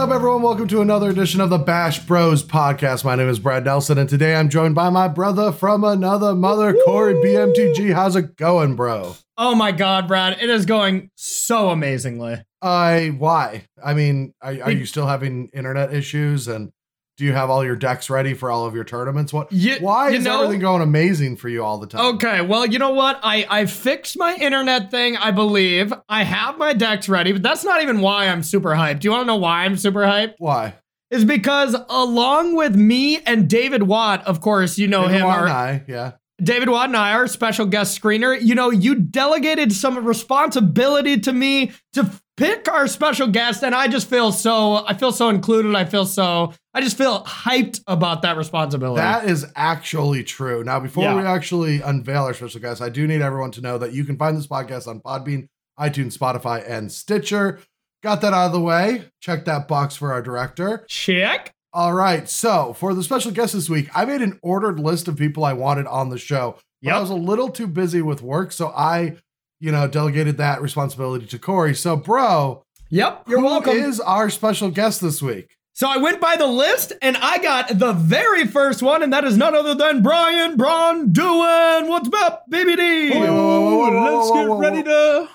what's up, everyone? Welcome to another edition of the Bash Bros podcast. My name is Brad Nelson, and today I'm joined by my brother from another mother, Corey BMTG. How's it going, bro? Oh my God, Brad, it is going so amazingly. I why? I mean, are, are you still having internet issues, and do you have all your decks ready for all of your tournaments? What? You- why you is know- everything going amazing for you all the time? Okay, well, you know what? I I fixed my internet thing. I believe I have my decks ready, but that's not even why I'm super hyped. Do you want to know why I'm super hyped? Why? Is because along with me and David Watt, of course, you know Maybe him, why our, not? yeah. David Watt and I, our special guest screener, you know, you delegated some responsibility to me to pick our special guest, and I just feel so, I feel so included. I feel so, I just feel hyped about that responsibility. That is actually true. Now, before Yeah. we actually unveil our special guest, I do need everyone to know that you can find this podcast on Podbean, iTunes, Spotify, and Stitcher. Got that out of the way. Check that box for our director. Check. All right. So, for the special guest this week, I made an ordered list of people I wanted on the show. But I was a little too busy with work, so I, you know, delegated that responsibility to Corey. So, bro, Yep. You're who welcome. is our special guest this week? So I went by the list and I got the very first one, and that is none other than Brian Braun-Duin what's up, BBD. Whoa, whoa, whoa, whoa, whoa, let's get ready to.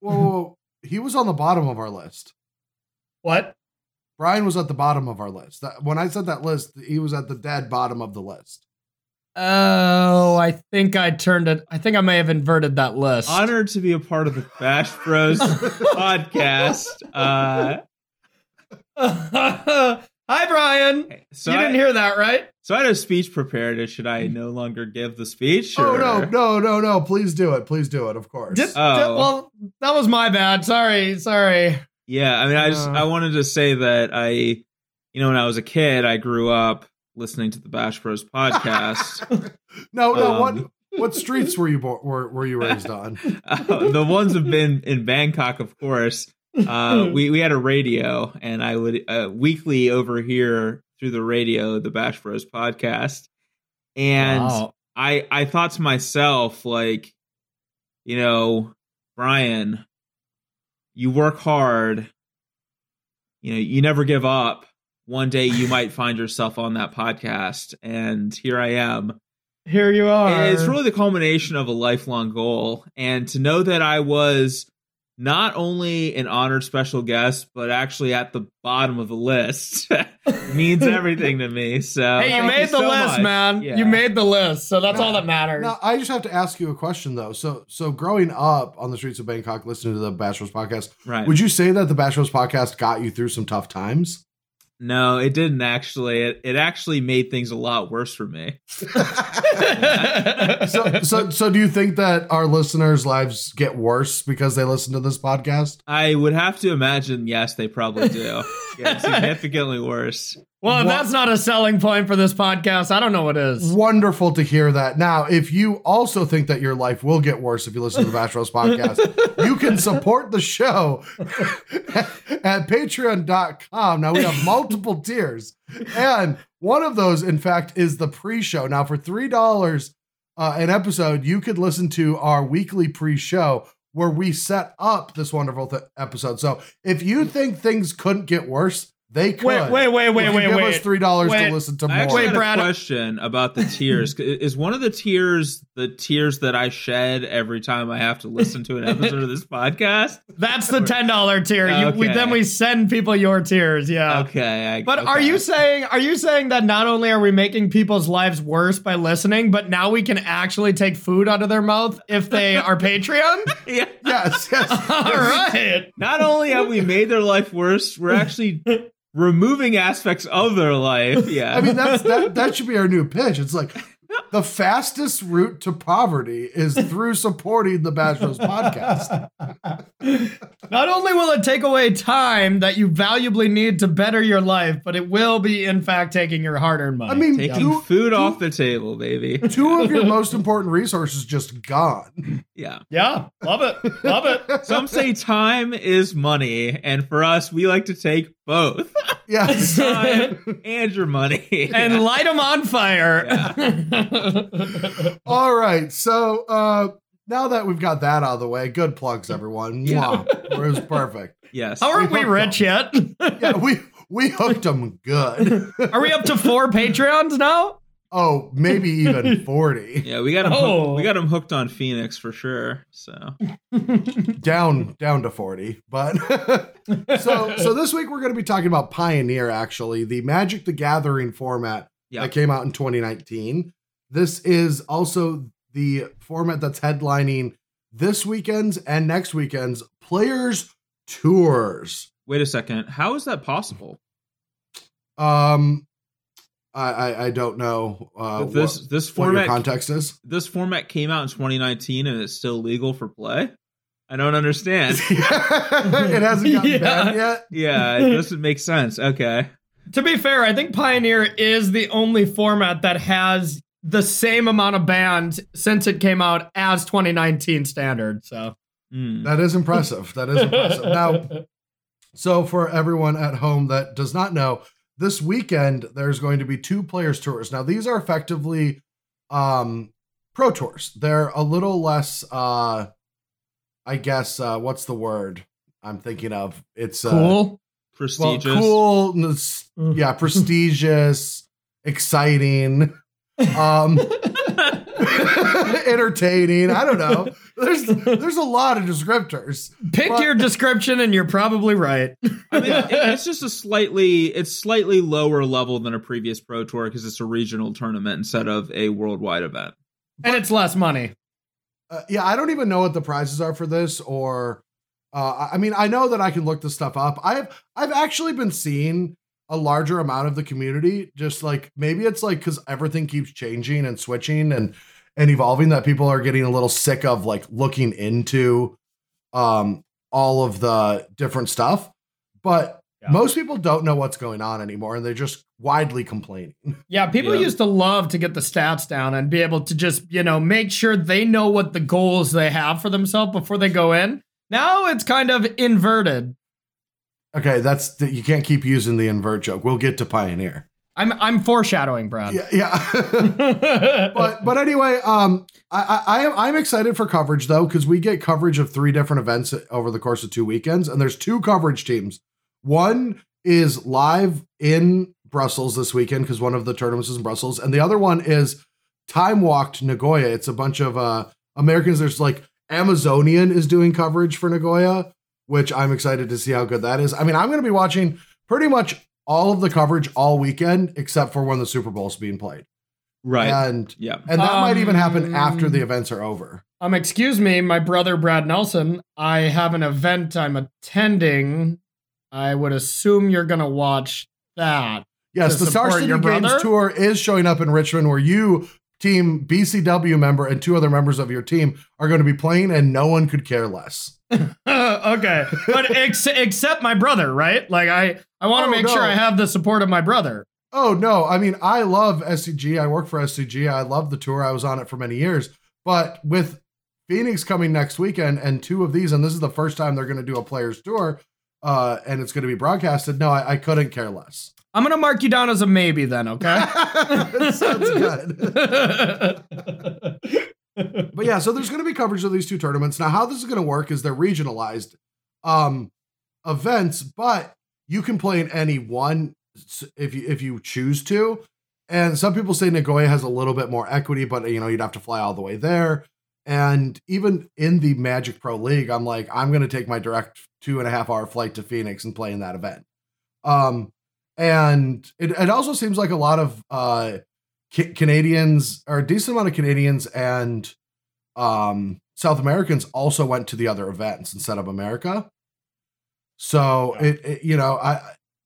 Whoa. he was on the bottom of our list. What? Brian was at the bottom of our list. That, when I said that list, he was at the dead bottom of the list. Oh, I think I turned it. I think I may have inverted that list. Honored to be a part of the Bash Bros podcast. Uh, Hi, Brian. so, you I, didn't hear that, right? so I had a speech prepared. Should I no longer give the speech? Oh no, no, no, no! Please do it. Please do it. Of course. Did- Oh. did- well, that was my bad. Sorry, sorry. Yeah, I mean, I just Uh. I wanted to say that I, you know, when I was a kid, I grew up listening to the Bash Bros podcast. no, no. Um, what what streets were you bo- were were you raised on? Uh, the ones have been in Bangkok, of course. Uh, we we had a radio, and I would uh, weekly overhear through the radio the Bash Bros podcast, and Wow. I I thought to myself like, you know, Brian, you work hard. You know, you never give up. One day you might find yourself on that podcast, and here I am. Here you are. And it's really the culmination of a lifelong goal. And to know that I was not only an honored special guest, but actually at the bottom of the list means everything to me. So Hey, you thank made the so list, much. man. Yeah. You made the list, so that's No, all that matters. Now, I just have to ask you a question though. So, so growing up on the streets of Bangkok, listening to the Bash Bros podcast, right. would you say that the Bash Bros podcast got you through some tough times? No, it didn't actually. It, it actually made things a lot worse for me. so, so, so, do you think that our listeners' lives get worse because they listen to this podcast? I would have to imagine, yes, they probably do. yeah, significantly worse. Well, if that's not a selling point for this podcast, I don't know what is. Wonderful to hear that. Now, if you also think that your life will get worse if you listen to the Bash Bros podcast, you can support the show at patreon.com. Now, we have multiple tiers, and one of those, in fact, is the pre show. Now, for $3 uh, an episode, you could listen to our weekly pre show where we set up this wonderful th- episode. So, if you think things couldn't get worse, they could. Wait, wait, wait, wait, wait, give wait. us three dollars to listen to I more. actually Wait, had Brad. a question about the tiers. Is one of the tiers the tiers that I shed every time I have to listen to an episode of this podcast? That's the ten dollar tier. You, we, then we send people your tiers. Yeah. Okay, I, But are you saying are you saying that not only are we making people's lives worse by listening, but now we can actually take food out of their mouth if they are Patreon? Yeah. yes, yes. All right. Not only have we made their life worse, we're actually removing aspects of their life. Yeah. I mean, that's that. That should be our new pitch. It's like the fastest route to poverty is through supporting the Bash Bros podcast. Not only will it take away time that you valuably need to better your life, but it will be in fact taking your hard-earned money. I mean, taking two, food off the table, baby. two of your most important resources just gone. Yeah. yeah, love it, love it. Some say time is money, and for us, we like to take both Yes. time and your money. and light them on fire. All right. So uh now that we've got that out of the way, good plugs, everyone. Yeah. Mwah. It was perfect. yes. How aren't we hooked rich yet? Yeah, we we hooked them good. Are we up to four Patreons now? oh, maybe even 40. Yeah, we got them. Oh. Hooked, we got him hooked on Phoenix for sure. So down down to 40 but so so this week we're going to be talking about pioneer actually the magic the gathering format yeah, that came out in 2019 this is also the format that's headlining this weekend's and next weekend's players tours wait a second. How is that possible? um i i, I don't know uh But this what, this what your format context is this format came out in 2019 and it's still legal for play. I don't understand. it hasn't gotten Yeah. banned yet yeah, it doesn't make sense. Okay. To be fair, I think Pioneer is the only format that has the same amount of bans since it came out as 2019 standard. So Hmm. that is impressive that is impressive now So, for everyone at home that does not know, this weekend there's going to be two players tours. Now, these are effectively um, pro tours. They're a little less, uh, I guess, uh, what's the word I'm thinking of? It's uh, cool. well, Prestigious. cool, yeah, prestigious, exciting, um, entertaining. I don't know. There's there's a lot of descriptors. Pick But- your description, and you're probably right. I mean, it's just a slightly it's slightly lower level than a previous pro tour because it's a regional tournament instead of a worldwide event. and it's less money. Uh, yeah, I don't even know what the prizes are for this, or uh, I- I mean, I know that I can look this stuff up. I've I've actually been seeing a larger amount of the community, just like maybe it's like because everything keeps changing and switching and and evolving that people are getting a little sick of like looking into um all of the different stuff, but. Yeah. Most people don't know what's going on anymore, and they're just widely complaining. Yeah, people Yeah. used to love to get the stats down and be able to just, you know, make sure they know what the goals they have for themselves before they go in. Now it's kind of inverted. Okay, that's you can't keep using the invert joke. We'll get to Pioneer. I'm I'm foreshadowing, Brad. Yeah, yeah. but but anyway, um, I I I am I'm excited for coverage though because we get coverage of three different events over the course of two weekends, and there's two coverage teams. One is live in Brussels this weekend because one of the tournaments is in Brussels, and the other one is time walked Nagoya. It's a bunch of uh Americans. There's like Amazonian is doing coverage for Nagoya, which I'm excited to see how good that is. I mean, I'm going to be watching pretty much all of the coverage all weekend except for when the Super Bowl's being played. Right. And yeah. and that might even happen after Um, the events are over. Um, excuse me, my brother Brad Nelson. I have an event I'm attending. I would assume you're gonna watch that. Yes, the Star City your Games brother? Tour is showing up in Richmond where you, team BCW member, and two other members of your team are going to be playing, and no one could care less. okay, but ex- except my brother, right? Like I, I want to Oh, make sure. I have the support of my brother. Oh no, I mean I love SCG. I work for SCG. I love the tour. I was on it for many years. But with Phoenix coming next weekend and two of these, and this is the first time they're going to do a players tour, uh, and it's going to be broadcasted. No, I, I couldn't care less. I'm gonna mark you down as a maybe then, okay? Sounds good. But yeah, so there's going to be coverage of these two tournaments. Now, how this is going to work is they're regionalized um, events, but you can play in any one if you if you choose to. And some people say Nagoya has a little bit more equity, but you know you'd have to fly all the way there. And even in the Magic Pro League, I'm like, I'm going to take my direct two and a half hour flight to Phoenix and play in that event. Um, and it, it also seems like a lot of uh, Ca- Canadians or a decent amount of Canadians and um, South Americans also went to the other events instead of America. So Yeah. it, it- you know, I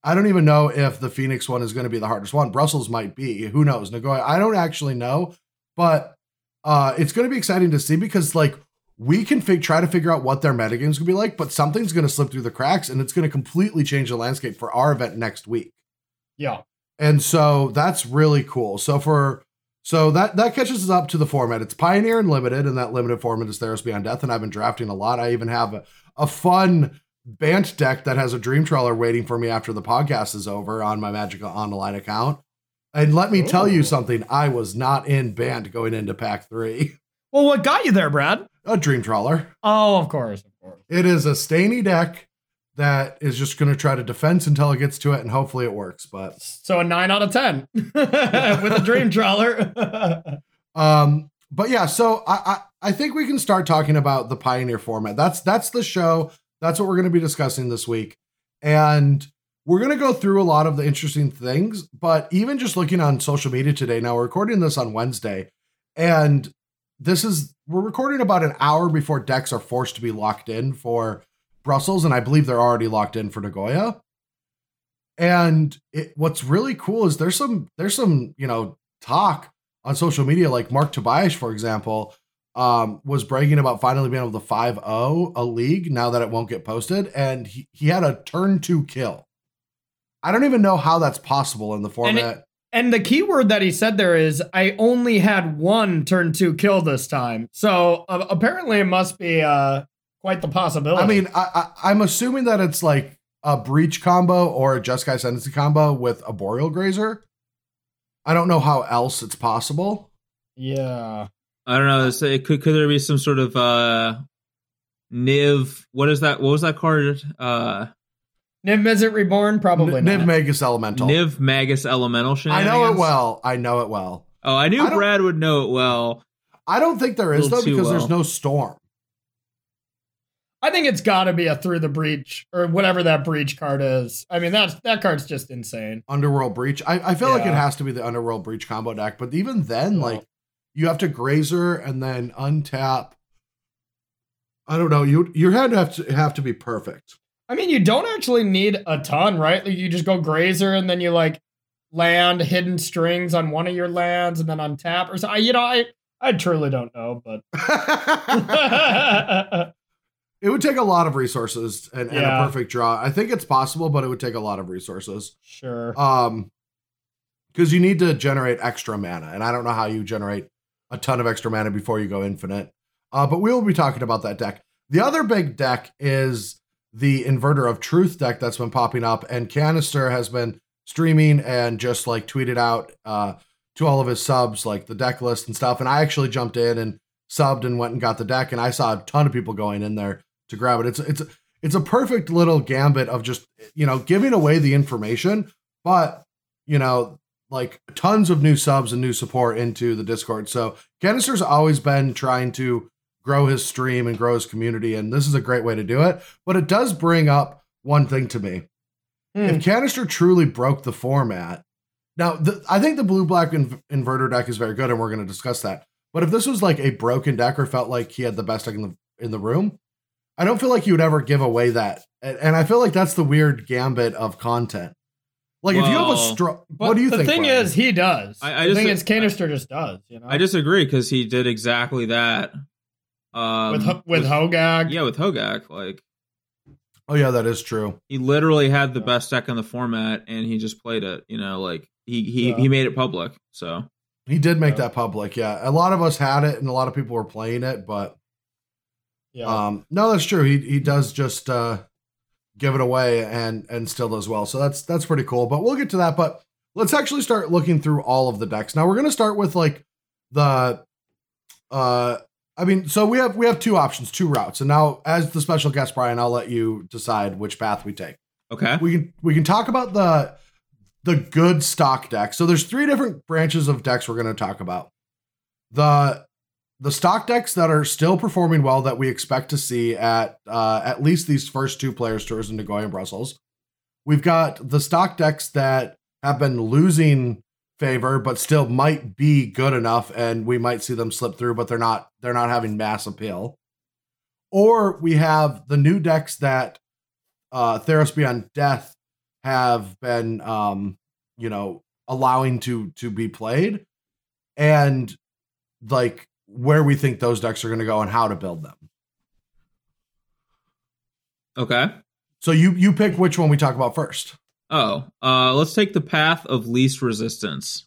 I don't even know if the Phoenix one is going to be the hardest one. Brussels might be. Who knows? Nagoya. I don't actually know, but uh, it's going to be exciting to see because like we can fig- try to figure out what their metagame's going to be like, but something's going to slip through the cracks and it's going to completely change the landscape for our event next week yeah. And so that's really cool. So for so that that catches us up to the format. It's pioneer and limited and that limited format is theros beyond death and i've been drafting a lot. I even have a, a fun bant deck that has a dream Trawler waiting for me after the podcast is over on my Magic Online account. And let me tell you something i was not in bant going into pack three. Well, what got you there, Brad? a dream trawler. Oh, of course, of course. it is a stainy deck that is just going to try to defense until it gets to it, and hopefully it works. But So a nine out of ten with a dream trawler. um, but yeah, so I, I I think we can start talking about the Pioneer format. That's that's the show. That's what we're going to be discussing this week, and we're going to go through a lot of the interesting things. But even just looking on social media today, now we're recording this on Wednesday, and this is we're recording about an hour before decks are forced to be locked in for Brussels, and I believe they're already locked in for Nagoya. And it, what's really cool is there's some there's some you know talk on social media, like Marc Tobiasch, for example, um, was bragging about finally being able to 5 0 a league now that it won't get posted. And he, he had a turn two kill. I don't even know how that's possible in the format. and the key word that he said there is, I only had one turn two kill this time. So uh, apparently it must be uh, quite the possibility. I mean, I, I, I'm assuming that it's like a breach combo or a Jeskai Ascendancy combo with Arboreal Grazer. I don't know how else it's possible. yeah. I don't know. This, it could could there be some sort of uh Niv? What is that? What was that card? Uh Niv Mizzet Reborn? Probably N- Niv not. Magus Elemental. Niv Magus Elemental I know it well. I know it well. Oh, I knew I Brad would know it well. I don't think there is though too because there's no storm. I think it's got to be a through the breach or whatever that breach card is. I mean, that's that card's just insane. Underworld Breach. I, I feel like it has to be the Underworld Breach combo deck, but even then, Well- like you have to grazer and then untap. I don't know. You your hand have to have to be perfect. I mean, you don't actually need a ton, right? Like you just go grazer and then you like land hidden strings on one of your lands and then untap or so. I, you know, I I truly don't know, but it would take a lot of resources and, and a perfect draw. I think it's possible, but it would take a lot of resources. sure. Um, because you need to generate extra mana, and I don't know how you generate a ton of extra mana before you go infinite. Uh, but we will be talking about that deck. The other big deck is the Inverter of Truth deck that's been popping up, and Kanister has been streaming and just like tweeted out uh, to all of his subs like the deck list and stuff. And I actually jumped in and subbed and went and got the deck, and I saw a ton of people going in there to grab it. It's it's it's a perfect little gambit of just you know giving away the information, but you know like tons of new subs and new support into the Discord. So Kanister's always been trying to grow his stream and grow his community, and this is a great way to do it. But it does bring up one thing to me. Hmm. If Kanister truly broke the format, now the, I think the blue black inv- inverter deck is very good, and we're going to discuss that. But if this was like a broken deck or felt like he had the best deck in the in the room, I don't feel like you would ever give away that. And, and I feel like that's the weird gambit of content. Like if you have a Well, strong, what do you the think? The thing Brian? is, he does. I- I the just- thing is, Kanister just does. You know, I disagree because he did exactly that. Um, with Ho- with Hogaak. yeah, with Hogaak, like oh yeah, that is true. he literally had the Yeah. best deck in the format, and he just played it. You know, like he he Yeah. he made it public. So He did make Yeah. that public. Yeah, a lot of us had it, and a lot of people were playing it. But Yeah. um, no, that's true. He he does just uh, give it away, and and still does well. So that's that's pretty cool. But we'll get to that. But let's actually start looking through all of the decks. Now we're gonna start with like the uh. I mean, so we have we have two options, two routes, and now as the special guest, Brian, I'll let you decide which path we take. okay, we can we can talk about the the good stock deck. So there's three different branches of decks we're going to talk about. The the stock decks that are still performing well that we expect to see at uh, at least these first two players tours in Nagoya and Brussels. We've got the stock decks that have been losing favor but still might be good enough and we might see them slip through but they're not they're not having mass appeal. Or we have the new decks that uh Theros Beyond Death have been um you know allowing to to be played and like where we think those decks are going to go and how to build them. okay. So you you pick which one we talk about first. Oh, uh, let's take the path of least resistance.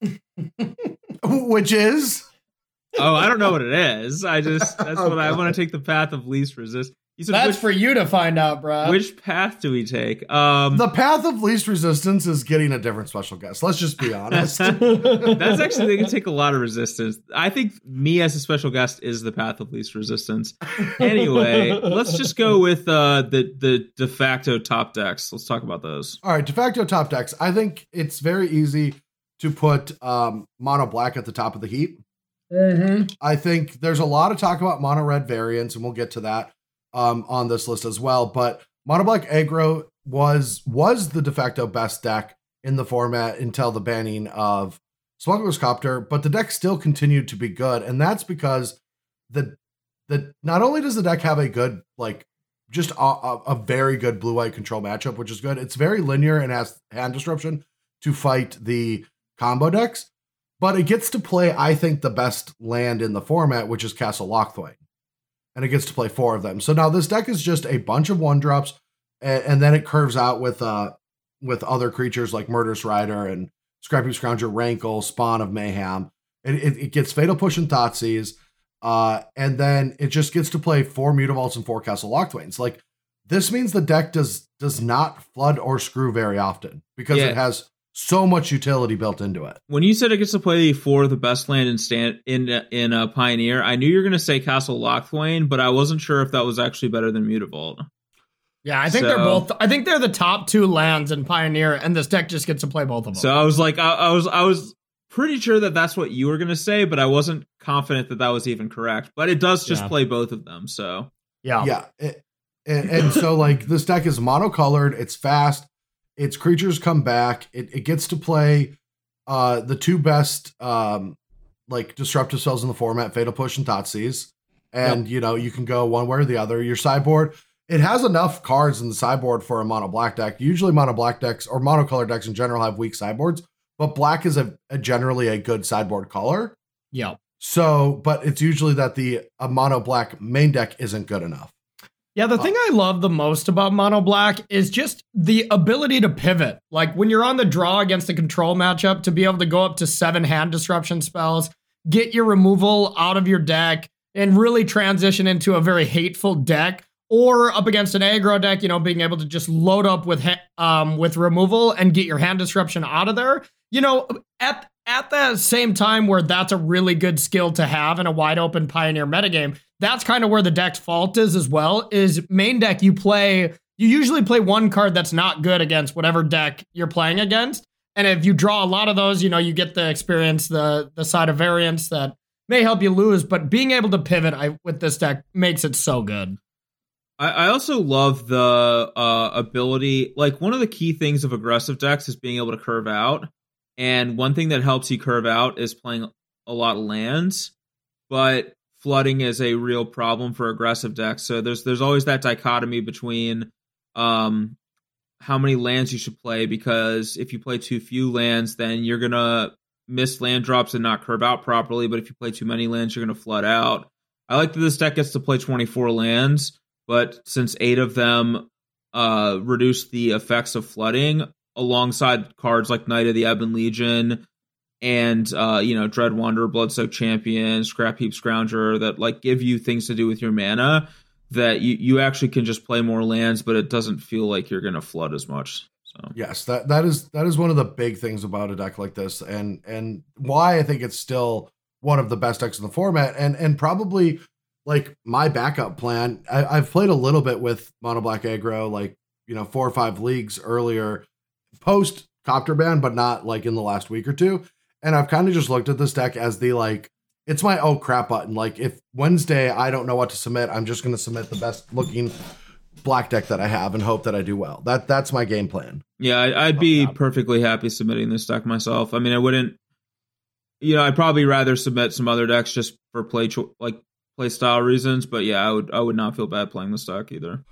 Which is Oh, I don't know what it is. I just that's what I want to take the path of least resist. You said That's which, for you to find out, bro. which path do we take? Um, The path of least resistance is getting a different special guest. Let's just be honest. That's actually they can take a lot of resistance. I think me as a special guest is the path of least resistance. Anyway, let's just go with uh, the the de facto top decks. Let's talk about those. All right, de facto top decks. I think it's very easy to put um, mono black at the top of the heap. Mhm. I think there's a lot of talk about mono red variants, and we'll get to that um, on this list as well. But mono black aggro was was the de facto best deck in the format until the banning of Smuggler's Copter, but the deck still continued to be good, and that's because the the not only does the deck have a good like just a, a, a very good blue white control matchup, which is good. It's very linear and has hand disruption to fight the combo decks, but it gets to play, I think, the best land in the format, which is Castle Locthwain. And it gets to play four of them. So now this deck is just a bunch of one drops, and, and then it curves out with uh with other creatures like Murderous Rider and Scrapheap Scrounger, Rankle, Spawn of Mayhem. It, it, it gets Fatal Push and Thoughtseize, uh, and then it just gets to play four Mutavaults and four Castle Lockthwains. Like this means the deck does does not flood or screw very often because Yeah. it has so much utility built into it. When you said it gets to play for the best land in stand in in uh, Pioneer, I knew you were going to say Castle Locthwain, but I wasn't sure if that was actually better than Mutavault. Yeah, I think they're both. I think they're the top two lands in Pioneer, and this deck just gets to play both of them. So I was like, I, I was I was pretty sure that that's what you were going to say, but I wasn't confident that that was even correct. But it does just Yeah. play both of them. So yeah, Yeah. it- and, and so like this deck is monocolored, it's fast, its creatures come back, it, it gets to play uh the two best um like disruptive spells in the format, Fatal Push and Thoughtseize. And you know, you can go one way or the other. Your sideboard, it has enough cards in the sideboard for a mono black deck. Usually mono black decks or monocolor decks in general have weak sideboards, but black is a, a generally a good sideboard color. yeah. So, but it's usually that the a mono black main deck isn't good enough. Yeah, the thing I love the most about Mono Black is just the ability to pivot. Like when you're on the draw against a control matchup, to be able to go up to seven hand disruption spells, get your removal out of your deck, and really transition into a very hateful deck. Or up against an aggro deck, you know, being able to just load up with ha- um with removal and get your hand disruption out of there. You know, at at the same time where that's a really good skill to have in a wide open pioneer metagame, that's kind of where the deck's fault is as well. Is main deck you play, you usually play one card that's not good against whatever deck you're playing against. And if you draw a lot of those, you know, you get the experience, the the side of variance that may help you lose. But being able to pivot I, with this deck makes it so good. I, I also love the uh, ability. Like one of the key things of aggressive decks is being able to curve out, and one thing that helps you curve out is playing a lot of lands. But flooding is a real problem for aggressive decks. So there's there's always that dichotomy between um, how many lands you should play because if you play too few lands, then you're gonna miss land drops and not curve out properly. But if you play too many lands, you're gonna flood out. I like that this deck gets to play 24 lands, but since eight of them uh, reduce the effects of flooding, alongside cards like Knight of the Ebon Legion and uh, you know Dread Wanderer, Bloodsoaked Champion, Scrapheap Scrounger, that like give you things to do with your mana, that you you actually can just play more lands, but it doesn't feel like you're gonna flood as much. So Yes, that that is that is one of the big things about a deck like this, and and why I think it's still one of the best decks in the format, and and probably like my backup plan. I, I've played a little bit with Mono Black Aggro, like you know four or five leagues earlier, post Copter ban, but not like in the last week or two. And I've kind of just looked at this deck as the like it's my oh crap button. Like if Wednesday I don't know what to submit, I'm just going to submit the best looking black deck that I have and hope that I do well. That that's my game plan. yeah, I, I'd be that. perfectly happy submitting this deck myself. I mean, I wouldn't. You know, I'd probably rather submit some other decks just for play cho- like play style reasons. But yeah, I would I would not feel bad playing this deck either.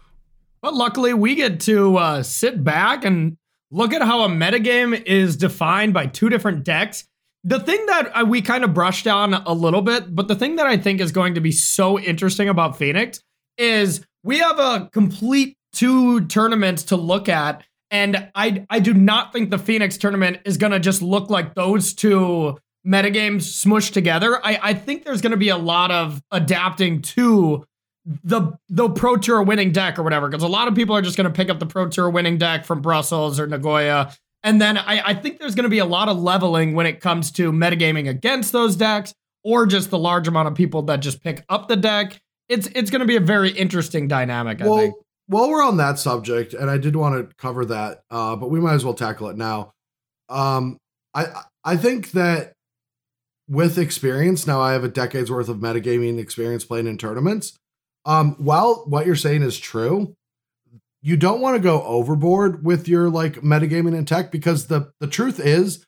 But luckily, we get to uh, sit back and look at how a metagame is defined by two different decks. The thing that uh, we kind of brushed on a little bit, but the thing that I think is going to be so interesting about Phoenix is we have a complete two tournaments to look at. And I, I do not think the Phoenix tournament is going to just look like those two metagames smushed together. I, I think there's going to be a lot of adapting to the the Pro Tour winning deck or whatever, because a lot of people are just going to pick up the Pro Tour winning deck from Brussels or Nagoya. And then I, I think there's going to be a lot of leveling when it comes to metagaming against those decks or just the large amount of people that just pick up the deck. It's it's going to be a very interesting dynamic, I well, think. while we're on that subject, and I did want to cover that, uh, but we might as well tackle it now. Um, I I think that with experience, now I have a decade's worth of metagaming experience playing in tournaments. Um, while what you're saying is true, you don't want to go overboard with your like metagaming and tech because the the truth is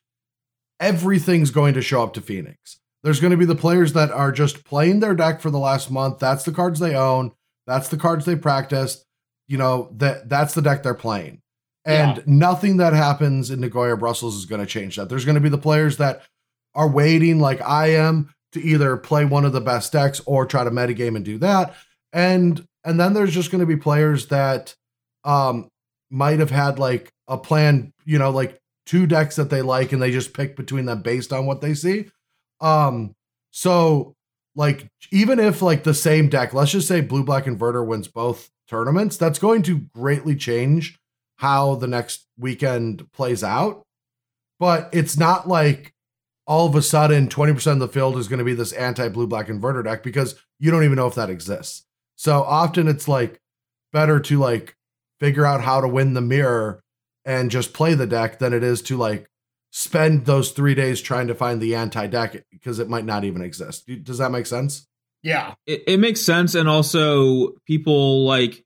everything's going to show up to Phoenix. There's going to be the players that are just playing their deck for the last month. That's the cards they own. That's the cards they practiced. You know, that that's the deck they're playing. And Yeah. nothing that happens in Nagoya or Brussels is going to change that. There's going to be the players that are waiting, like I am, to either play one of the best decks or try to metagame and do that. And and then there's just going to be players that um might have had like a plan, you know, like two decks that they like and they just pick between them based on what they see. Um so like even if like the same deck, let's just say blue black inverter wins both tournaments, that's going to greatly change how the next weekend plays out. But it's not like all of a sudden 20% of the field is going to be this anti blue black inverter deck because you don't even know if that exists. So often it's like better to like figure out how to win the mirror and just play the deck than it is to like spend those three days trying to find the anti deck because it might not even exist. Does that make sense? Yeah. it, it makes sense and also people like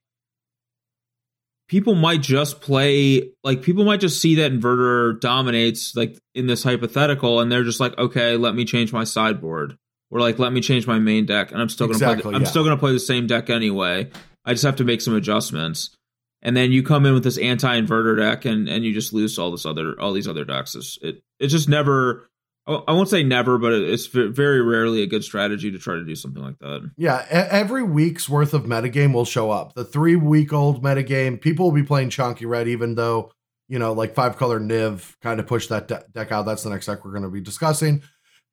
people might just play like people might just see that inverter dominates like in this hypothetical and they're just like okay let me change my sideboard or like let me change my main deck and i'm still gonna play the, i'm yeah. still gonna play the same deck anyway i just have to make some adjustments and then you come in with this anti-inverter deck and and you just lose all this other all these other decks it's, it it's just never I won't say never, but it's very rarely a good strategy to try to do something like that. Yeah, every week's worth of metagame will show up. The three week old metagame, people will be playing Chonky Red, even though, you know, like five color Niv kind of pushed that de- deck out. That's the next deck we're going to be discussing.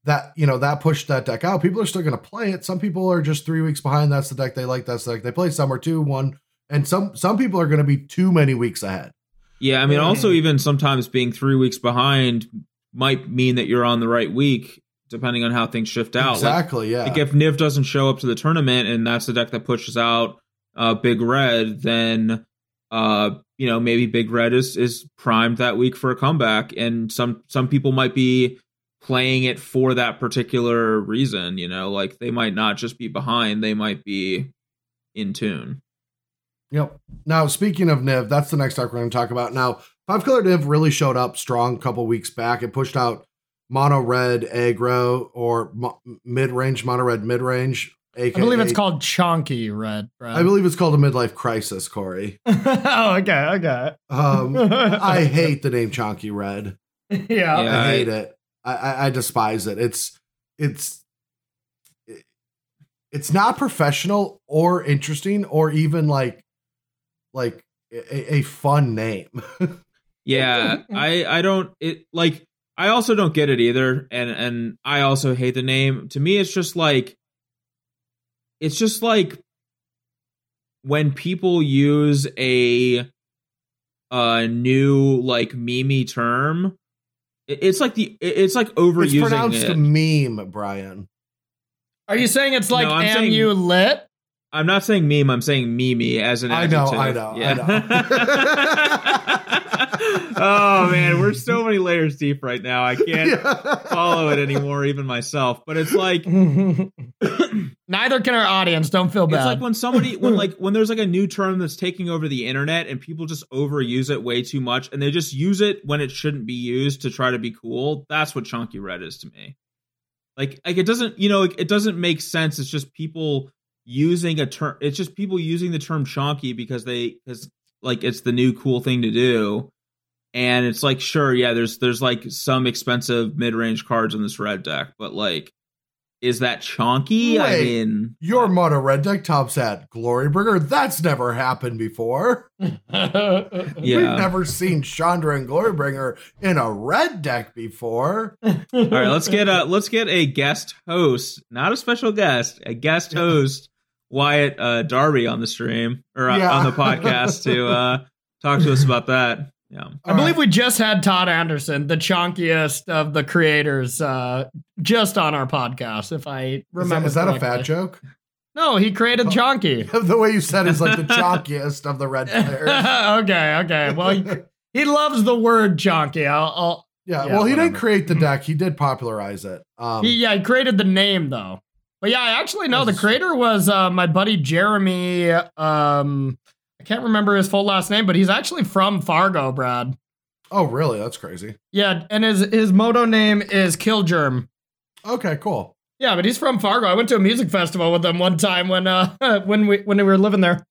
That, you know, that pushed that deck out. People are still going to play it. Some people are just three weeks behind. That's the deck they like. That's the deck they play. Some are two, one. And some some people are going to be too many weeks ahead. Yeah, I mean, also even sometimes being three weeks behind might mean that you're on the right week, depending on how things shift out. Like- Exactly. yeah. Like, if Niv doesn't show up to the tournament and that's the deck that pushes out uh, Big Red, then uh, you know maybe Big Red is is primed that week for a comeback, and some some people might be playing it for that particular reason. You know, like they might not just be behind; they might be in tune. Yep. Now, speaking of Niv, that's the next deck we're going to talk about. Now, Five Color Niv really showed up strong a couple weeks back. It pushed out mono red aggro or mo- mid range, mono red mid range. I believe it's called Chonky Red. Brad. I believe it's called a midlife crisis, Corey. oh, okay, okay. Um, I hate the name Chonky Red. yeah. Yeah. I I- hate it. I, I, I despise it. It's it's it's not professional or interesting or even like like a, a fun name. Yeah, mm-hmm. I I don't it like I also don't get it either and and I also hate the name. To me it's just like it's just like when people use a a new like meme term it's like the it's like it's overusing pronounced it. meme, Brian. Are you saying it's like No, I'm saying- MU lit? I'm not saying meme, I'm saying meme as an I know, adjective. I know, I Yeah. oh man, we're so many layers deep right now. I can't follow it anymore, even myself. But it's like Neither can our audience. Don't feel bad. it's like when somebody when like when there's like a new term that's taking over the internet and people just overuse it way too much and they just use it when it shouldn't be used to try to be cool. That's what chunky red is to me. Like like it doesn't you know like, it doesn't make sense. It's just people using a term. It's just people using the term chonky because they because like it's the new cool thing to do. And it's like sure yeah there's there's like some expensive mid range cards in this red deck, but like is that chonky? I mean Your mono red deck tops at Glorybringer. That's never happened before. Yeah. We've never seen Chandra and Glorybringer in a red deck before. All right, let's get a let's get a guest host, not a special guest, a guest host Wyatt uh, Darby on the stream or uh, Yeah. on the podcast to uh, talk to us about that. Yeah. I believe we just had Todd Anderson, the chunkiest of the creators, uh, just on our podcast. If I remember, is that a fat joke? No, he created Chonky. the way you said is like the chonkiest of the red players. okay, okay. Well, he, he loves the word chonky. I'll, I'll Yeah, Yeah, well, he didn't create the deck. He did popularize it. Um, he, yeah, he created the name though. But yeah, I actually know the creator was uh, my buddy Jeremy. Um, I can't remember his full last name, but he's actually from Fargo, Brad. oh, really? That's crazy. Yeah, and his his moto name is Kill Germ. Okay, cool. Yeah, but he's from Fargo. I went to a music festival with him one time when uh when we when we were living there.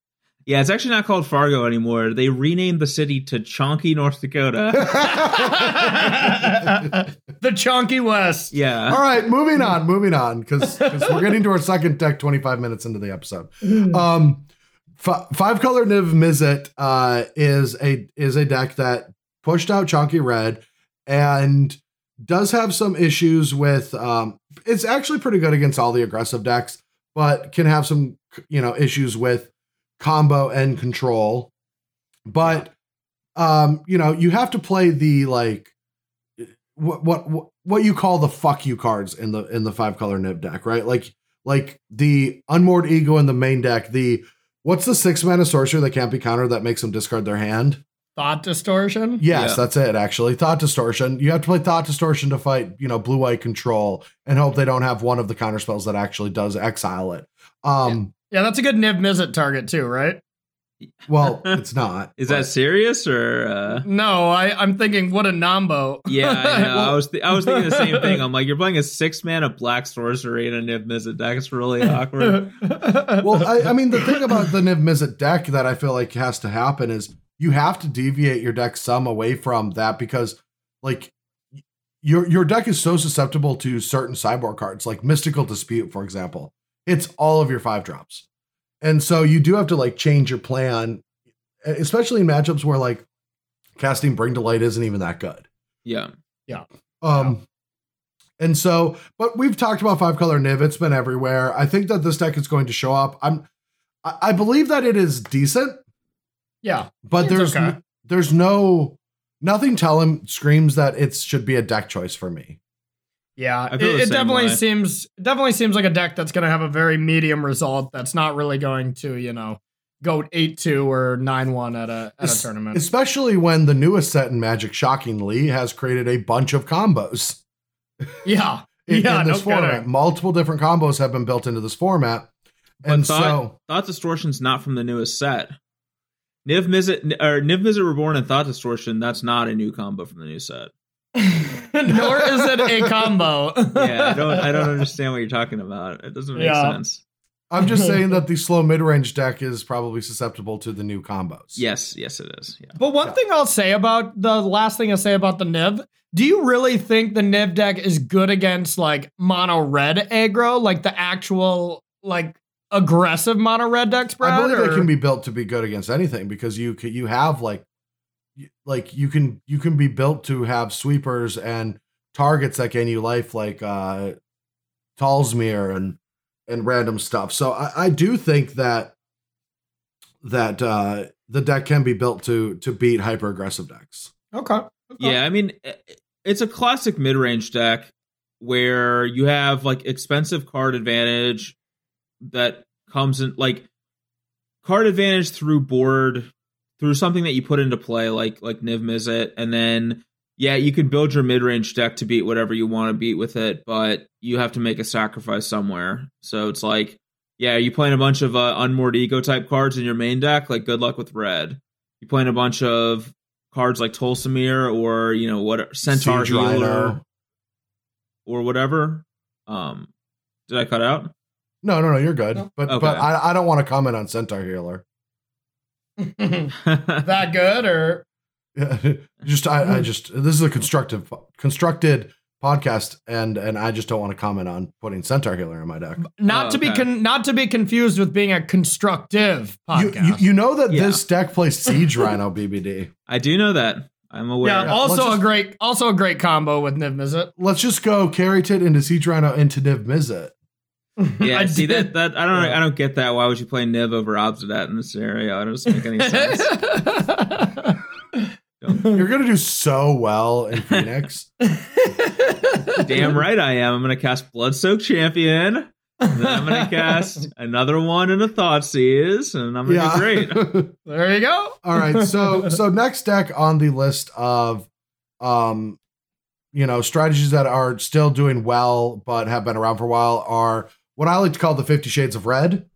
Yeah, it's actually not called Fargo anymore. They renamed the city to Chonky, North Dakota. the Chunky West. yeah. All right, moving on, moving on, because we're getting to our second deck 25 minutes into the episode. Um, f- five color Niv Mizzet uh, is a is a deck that pushed out Chunky Red and does have some issues with. Um, it's actually pretty good against all the aggressive decks, but can have some you know issues with combo and control. But um, you know, you have to play the like what what what- what you call the fuck you cards in the in the five color Niv deck, right? Like like the unmoored ego in the main deck. The what's the six mana sorcerer that can't be countered that makes them discard their hand? Thought distortion. Yes, Yeah. that's it. Actually, thought distortion. You have to play thought distortion to fight, you know, blue white control, and hope they don't have one of the counter spells that actually does exile it. Um, Yeah, that's a good Niv Mizzet target too, right? well, it's not. Is that serious or? Uh... No, I I'm thinking what a Nambo. Yeah, I know. Well- I was th- I was thinking the same thing. I'm like, you're playing a six mana black sorcery in a Niv Mizzet deck. It's really awkward. well, I, I mean, the thing about the Niv Mizzet deck that I feel like has to happen is you have to deviate your deck some away from that because, like, your your deck is so susceptible to certain sideboard cards, like Mystical Dispute, for example. It's all of your five drops, and so you do have to like change your plan, especially in matchups where like casting Bring to Light isn't even that good. yeah. Yeah. Um, and so, but we've talked about five color Niv. It's been everywhere. I think that this deck is going to show up. I'm, I, I believe that it is decent, yeah, but It's there's okay. n- there's no nothing telling screams that it should be a deck choice for me. Yeah. It, it definitely way. seems definitely seems like a deck that's going to have a very medium result. That's not really going to you know go eight two or nine one at a at a tournament. Especially when the newest set in Magic, shockingly, has created a bunch of combos Yeah, in, yeah. in No this format. kidding. Multiple different combos have been built into this format, But and thought, so Thought Distortion's not from the newest set. Niv Mizzet or Niv Mizzet Reborn and Thought Distortion. That's not a new combo from the new set. Nor is it a combo. Yeah, I don't I don't understand what you're talking about. It doesn't make Yeah. sense. I'm just saying that the slow mid range deck is probably susceptible to the new combos. Yes, yes, it is. Yeah. But one Yeah. thing I'll say about the last thing I'll say about the Niv, do you really think the Niv deck is good against like mono red aggro, like the actual like aggressive mono red decks, Brad? I believe or- it can be built to be good against anything because you you have like y- like you can you can be built to have sweepers and targets that gain you life like uh Tolsimir and and random stuff. So I, I do think that that uh the deck can be built to to beat hyper aggressive decks. okay. okay. Yeah, I mean, it's a classic mid range deck where you have like expensive card advantage that comes in like card advantage through board through something that you put into play like like Niv Mizzet, and then yeah, you can build your mid range deck to beat whatever you want to beat with it, but you have to make a sacrifice somewhere. So it's like, yeah, are you playing a bunch of uh, unmoored ego type cards in your main deck? Like, good luck with red. You playing a bunch of cards like Tolsimir or you know what Centaur Healer or whatever. Um, did I cut out? No, no, no, you're good. No. But Okay. but I, I don't want to comment on Centaur Healer. that good or just I, I just this is a constructive constructed podcast and and I just don't want to comment on putting Centaur Healer in my deck. not Oh, to be con- not to be confused with being a constructive You, podcast. you you know that Yeah. this deck plays Siege Rhino BBD. I do know that. I'm aware. yeah, let's also just- a great also a great combo with Niv Mizzet. Let's just go carry tit into Siege Rhino into Niv Mizzet. Yeah, I see did. that that I don't Yeah. I don't get that. Why would you play Niv over Obzedat in this scenario? It doesn't make any sense. You're gonna do so well in Phoenix. Damn right I am. I'm gonna cast Bloodsoak Champion. And then I'm gonna cast another one in a Thoughtseize, and I'm gonna do great. there you go. All right. So so next deck on the list of um you know strategies that are still doing well but have been around for a while are what I like to call the 50 shades of red,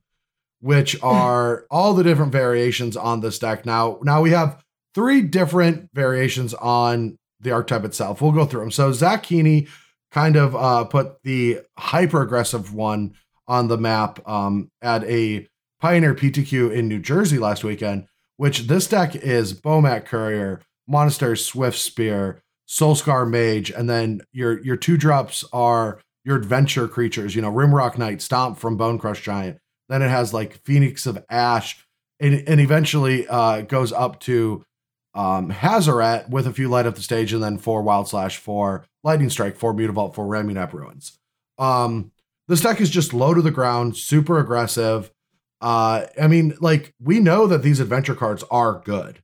which are all the different variations on this deck. Now now we have three different variations on the archetype itself. We'll go through them. So Zach Keeney kind of uh put the hyper aggressive one on the map um at a Pioneer PTQ in New Jersey last weekend which this deck is Bomat Courier, Monastery Swift Spear, Soul-Scar Mage, and then your your two drops are your adventure creatures, you know, Rimrock Knight, Stomp from Bonecrusher Giant. Then it has like Phoenix of Ash, and, and eventually uh goes up to um Hazoret with a few light up the stage, and then four Wild Slash, four Lightning Strike, four Mutavault, four Ramunap Ruins. Um this deck is just low to the ground, super aggressive. Uh, I mean, like we know that these adventure cards are good,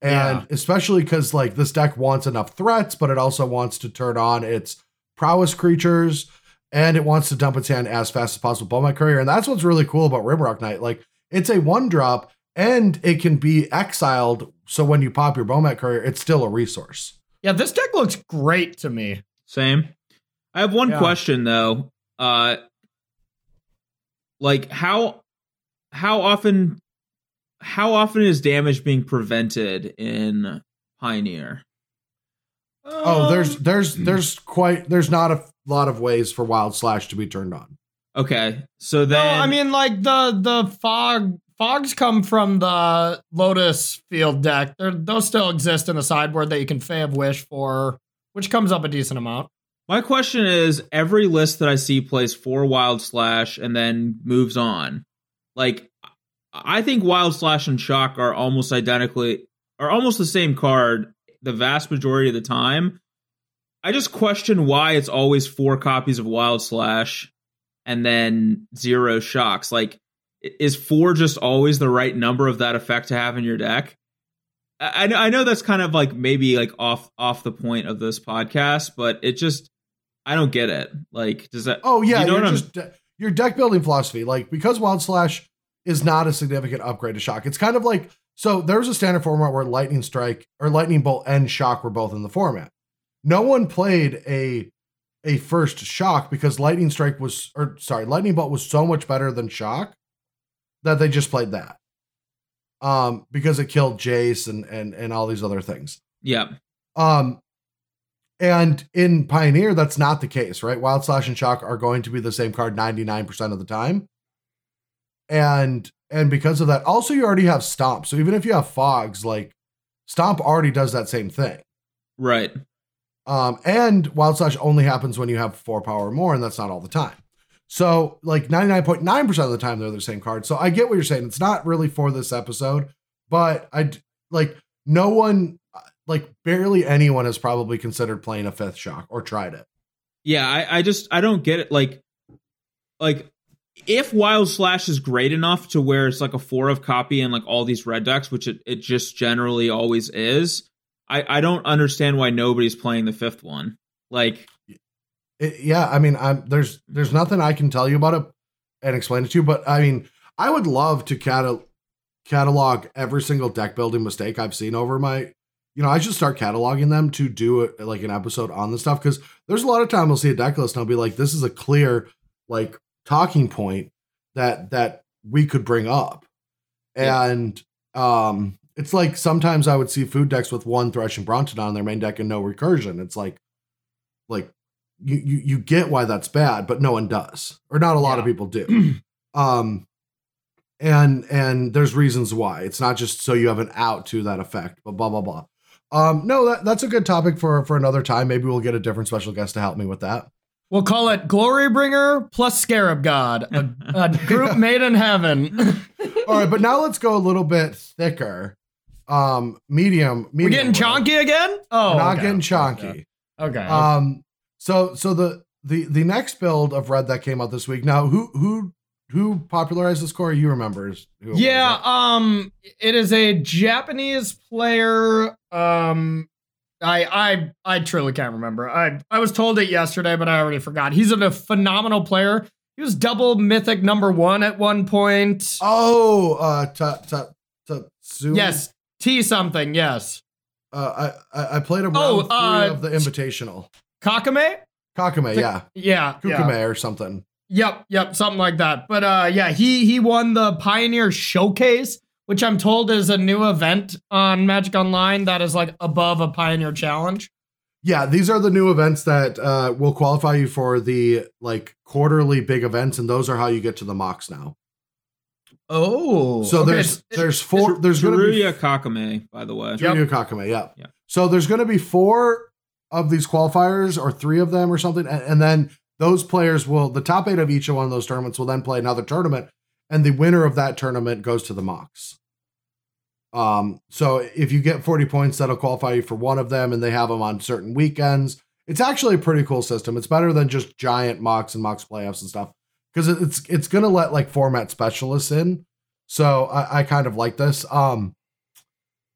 and Yeah. especially because like this deck wants enough threats, but it also wants to turn on its prowess creatures, and it wants to dump its hand as fast as possible. Bomat Courier, and that's what's really cool about Rimrock Knight. Like it's a one drop, and it can be exiled. So when you pop your Bomat Courier, it's still a resource. Yeah, this deck looks great to me. Same. I have one Yeah. question though. Uh like how how often how often is damage being prevented in Pioneer? Oh, there's Um, there's there's quite there's not a lot of ways for Wild Slash to be turned on. Okay. So no. then I mean, like the the fog fogs come from the Lotus Field deck. They're, those still exist in the sideboard that you can Fae of Wish for, which comes up a decent amount. my question is every list that I see plays four Wild Slash and then moves on. Like I think Wild Slash and Shock are almost identically are almost the same card the vast majority of the time. I just question why it's always four copies of Wild Slash and then zero shocks. Like, is four just always the right number of that effect to have in your deck? I, I know, I know that's kind of like maybe like off off the point of this podcast, but it just I don't get it. Like, does that? Oh yeah, you know just de- your deck building philosophy, like because Wild Slash is not a significant upgrade to Shock. It's kind of like so there's a standard format where Lightning Strike or Lightning Bolt and Shock were both in the format. No one played a a first Shock because Lightning Strike was or sorry, Lightning Bolt was so much better than Shock that they just played that. Um, because it killed Jace and and and all these other things. yeah, Um, and in Pioneer, that's not the case, right? Wild Slash and Shock are going to be the same card 99% of the time. And and because of that, also you already have Stomp. So even if you have Fogs, like Stomp already does that same thing. right. Um, and Wild Slash only happens when you have four power or more, and that's not all the time. So, like 99.9% of the time, they're the same card. So, I get what you're saying. It's not really for this episode, but I like no one, like barely anyone has probably considered playing a fifth shock or tried it. Yeah, I, I just I don't get it. Like, like if Wild Slash is great enough to where it's like a four of copy and like all these red decks, which it, it just generally always is. I I don't understand why nobody's playing the fifth one. Like, It- yeah, I mean, I'm there's there's nothing I can tell you about it and explain it to you, but I mean, I would love to catalog catalog every single deck building mistake I've seen over my. You know, I should start cataloging them to do it like an episode on the stuff because there's a lot of time I'll see a deck list and I'll be like, this is a clear like talking point that that we could bring up, Yeah. and um, it's like sometimes I would see food decks with one Thrashing Brontodon on their main deck and no recursion. It's like, like you you you get why that's bad, but no one does, or not a lot of people do. um, and and there's reasons why. It's not just so you have an out to that effect, but blah blah blah. Um, no, that, that's a good topic for for another time. Maybe we'll get a different special guest to help me with that. We'll call it Glorybringer plus Scarab God, a, a group made in heaven. All right, but now let's go a little bit thicker. Um, medium. medium We're getting rare. chonky again? Oh, We're not okay. getting chonky. Okay. Um, so so the the the next build of red that came out this week. Now, who who who popularized this core? You remember? Who Yeah, right? um it is a Japanese player. Um I I I truly can't remember. I I was told it yesterday, but I already forgot. He's a phenomenal player. He was double mythic number one at one point. Oh, uh, ta ta Tatsu. yes, T something, yes. Uh, I I I played him Oh, round three uh, of the Invitational. Kakumae? Kakumae, yeah, Yeah. yeah. Or something. Yep, yep, something like that. But uh yeah, he he won the Pioneer Showcase, which I'm told is a new event on Magic Online that is like above a Pioneer Challenge. Yeah, these are the new events that uh, will qualify you for the like quarterly big events, and those are how you get to the MOCS now. Oh. So okay, there's there's four. There's going to be Teruya Kakumae, by the way. Yep. Kakumae, yeah. Yeah. So there's going to be four of these qualifiers, or three of them, or something, and, and then those players will the top eight of each of one of those tournaments will then play another tournament, and the winner of that tournament goes to the MOCS. Um, so if you get 40 points, that'll qualify you for one of them, and they have them on certain weekends. It's actually a pretty cool system. It's better than just giant MOCS and MOCS playoffs and stuff because it's it's gonna let like format specialists in. So I, I kind of like this. Um,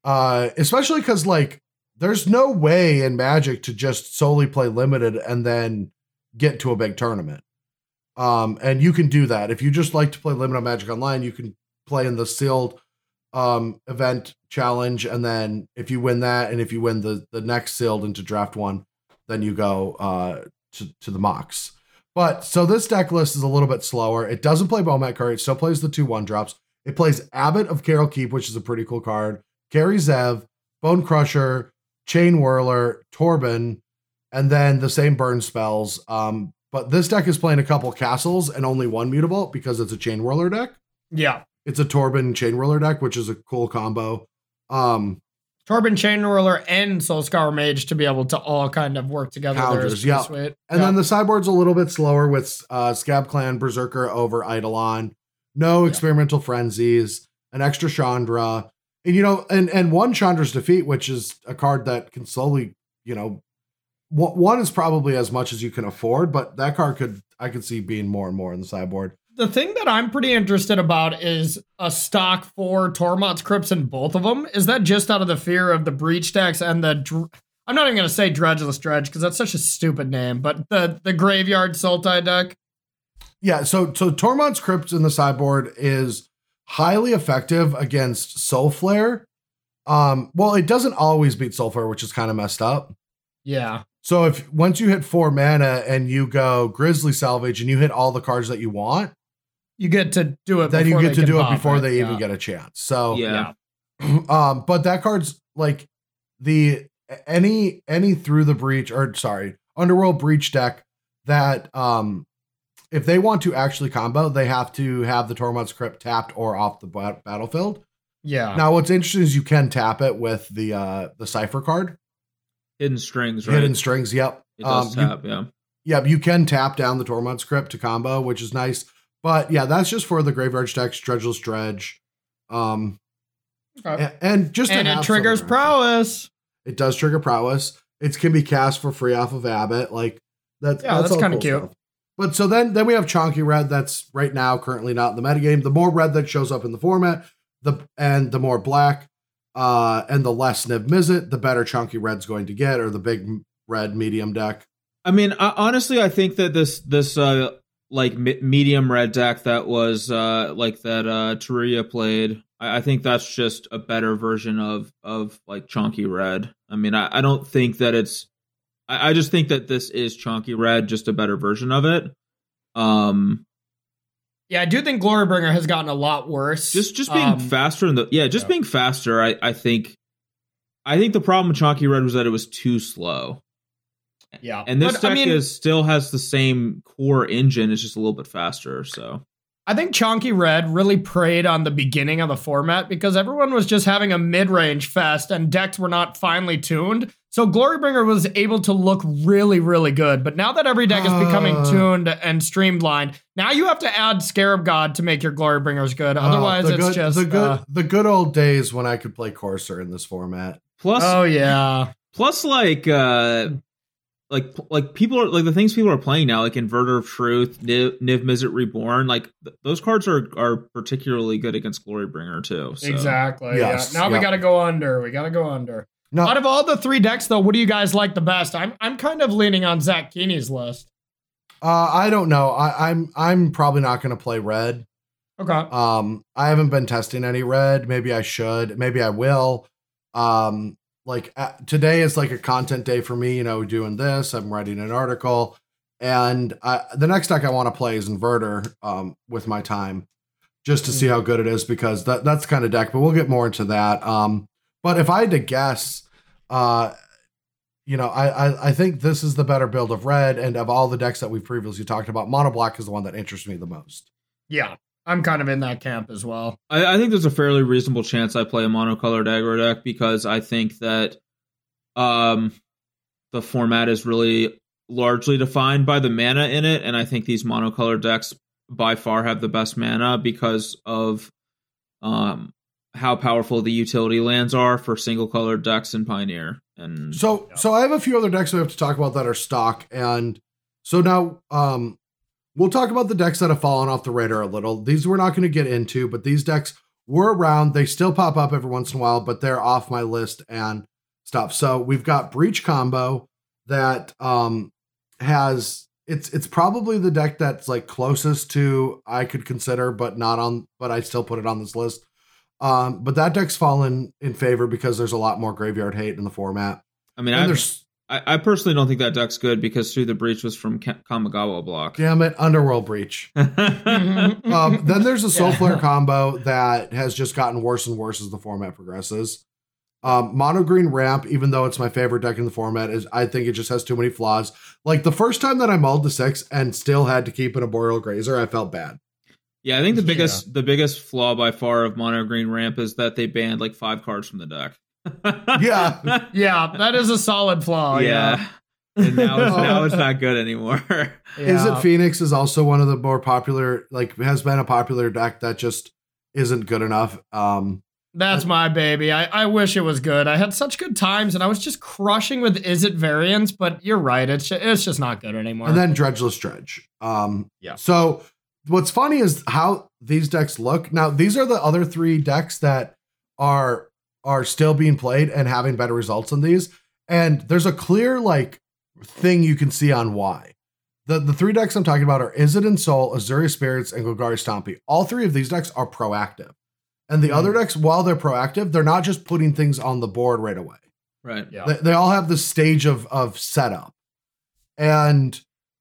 uh, especially because like there's no way in Magic to just solely play limited and then get to a big tournament. Um, and you can do that if you just like to play limited Magic Online. You can play in the sealed um event challenge, and then if you win that, and if you win the the next sealed into draft one, then you go uh to to the MOCS. But so this deck list is a little bit slower. It doesn't play Bomat card. It still plays the two one drops. It plays Abbot of Keral Keep, which is a pretty cool card. Kari Zev, Bonecrusher, Chain Whirler, Torbran, and then the same burn spells. Um, but this deck is playing a couple castles and only one Mutavault because it's a Chainwhirler deck. yeah. It's a Torbran Chain Whirler deck, which is a cool combo. Um, Torbran Chain Whirler and Soul-Scar Mage to be able to all kind of work together. Counters, is yeah. sweet. And Yeah. then the sideboard's a little bit slower with uh, Scab Clan, Berserker over Eidolon, no Yeah. experimental frenzies, an extra Chandra, and you know, and and one Chandra's defeat, which is a card that can slowly, you know, one is probably as much as you can afford, but that card could I could see being more and more in the sideboard. the thing that I'm pretty interested about is a stock for Tormod's Crypts in both of them. Is that just out of the fear of the breach decks and the dr- I'm not even gonna say dredgeless dredge because that's such a stupid name, but the the graveyard Sultai deck. Yeah, so so Tormod's Crypt in the sideboard is highly effective against Soul Flare. Um, well, it doesn't always beat Soul Flare, which is kind of messed up. Yeah. So if once you hit four mana and you go Grisly Salvage and you hit all the cards that you want, You get to do it then you get to do it pop before they yeah. even get a chance. So Yeah. um, but that card's like the any any through the breach or sorry underworld breach deck that um if they want to actually combo, they have to have the Tormod's Crypt tapped or off the bat- battlefield. Yeah. Now, what's interesting is you can tap it with the uh the cipher card, Hidden strings, right? hidden strings. Yep, it does Um, you- tap, yeah. Yep, you can tap down the Tormod's Crypt to combo, which is nice. But yeah, that's just for the graveyard decks, Dredgeless Dredge. Um, Okay. a- and, just and it triggers prowess. It does trigger prowess. It can be cast for free off of Abbot. Like that's Yeah, that's all kinda cool cute. stuff. But so then then we have Chonky Red that's right now currently not in the metagame. The more red that shows up in the format, the and the more black, uh, and the less Niv Mizzet, the better Chunky Red's going to get, or the big red medium deck. I mean, I, honestly, I think that this this uh like me- medium red deck that was uh like that uh played, I, I think that's just a better version of of like chunky red. I mean, I, I don't think that it's. I, I just think that this is chunky red, just a better version of it. Um, Yeah, I do think Glorybringer has gotten a lot worse. just just being Um, faster in the yeah, just yeah. being faster. I I think. I think the problem with chunky red was that it was too slow. Yeah. And this But, deck I mean, is still has the same core engine. It's just a little bit faster. So I think Chonky Red really preyed on the beginning of the format because everyone was just having a mid-range fest and decks were not finely tuned. So Glorybringer was able to look really, really good. But now that every deck is becoming Uh. tuned and streamlined, now you have to add Scarab God to make your Glorybringers good. Otherwise, Uh, the it's good, just the good uh, the good old days when I could play Courser in this format. plus oh yeah, plus like uh like like people are like the things people are playing now, like Inverter of Truth, Niv, Niv Mizzet Reborn, like th- those cards are are particularly good against Glorybringer too. So. Exactly. Yes, yeah. Now we got to go under. We got to go under. No, Out of all the three decks, though, what do you guys like the best? I'm I'm kind of leaning on Zach Keeney's list. uh, I don't know. I, I'm I'm probably not going to play red. Okay. Um, I haven't been testing any red. Maybe I should. Maybe I will. Um, like uh, today is like a content day for me. You know, doing this. I'm writing an article, and I, the next deck I want to play is Inverter. Um, with my time, just to see how good it is because that that's kind of deck. But we'll get more into that. Um, but if I had to guess, uh. You know, I, I I think this is the better build of red, and of all the decks that we've previously talked about, Mono Black is the one that interests me the most. Yeah. I'm kind of in that camp as well. I, I think there's a fairly reasonable chance I play a monocolored aggro deck because I think that um the format is really largely defined by the mana in it, and I think these monocolored decks by far have the best mana because of um how powerful the utility lands are for single colored decks and Pioneer. And So so I have a few other decks we have to talk about that are stock, and so now um we'll talk about the decks that have fallen off the radar a little. These we're not going to get into, but these decks were around. They still pop up every once in a while, but they're off my list and stuff. So we've got Breach combo that um has it's it's probably the deck that's like closest to I could consider, but not on but I still put it on this list. Um, but that deck's fallen in favor because there's a lot more graveyard hate in the format. I mean, I, there's I I personally don't think that deck's good because through the breach was from Ka- Kamigawa block. damn it, Underworld Breach. Mhm. Um, then there's a Soul Yeah. Flare combo that has just gotten worse and worse as the format progresses. Um, Mono Green Ramp, even though it's my favorite deck in the format, is I think it just has too many flaws. Like the first time that I mulled to six and still had to keep an Arboreal Grazer, I felt bad. Yeah, I think the Yeah. biggest the biggest flaw by far of mono green ramp is that they banned like five cards from the deck. Yeah. yeah, that is a solid flaw. yeah. And now it's, now it's not good anymore. Yeah. Izzet Phoenix is also one of the more popular, like has been a popular deck that just isn't good enough. Um, That's my baby. I, I wish it was good. I had such good times and I was just crushing with Izzet variants, but you're right. It's it's just not good anymore. and then Dredgeless Dredge. Um, Yeah. So what's funny is how these decks look. Now these are the other three decks that are are still being played and having better results than these. And there's a clear like thing you can see on why. The the three decks I'm talking about are Is It in Soul, Azorius Spirits, and Golgari Stompy. All three of these decks are proactive. And the Mhm. other decks, while they're proactive, they're not just putting things on the board right away. right. yeah. They, they all have the stage of of setup, and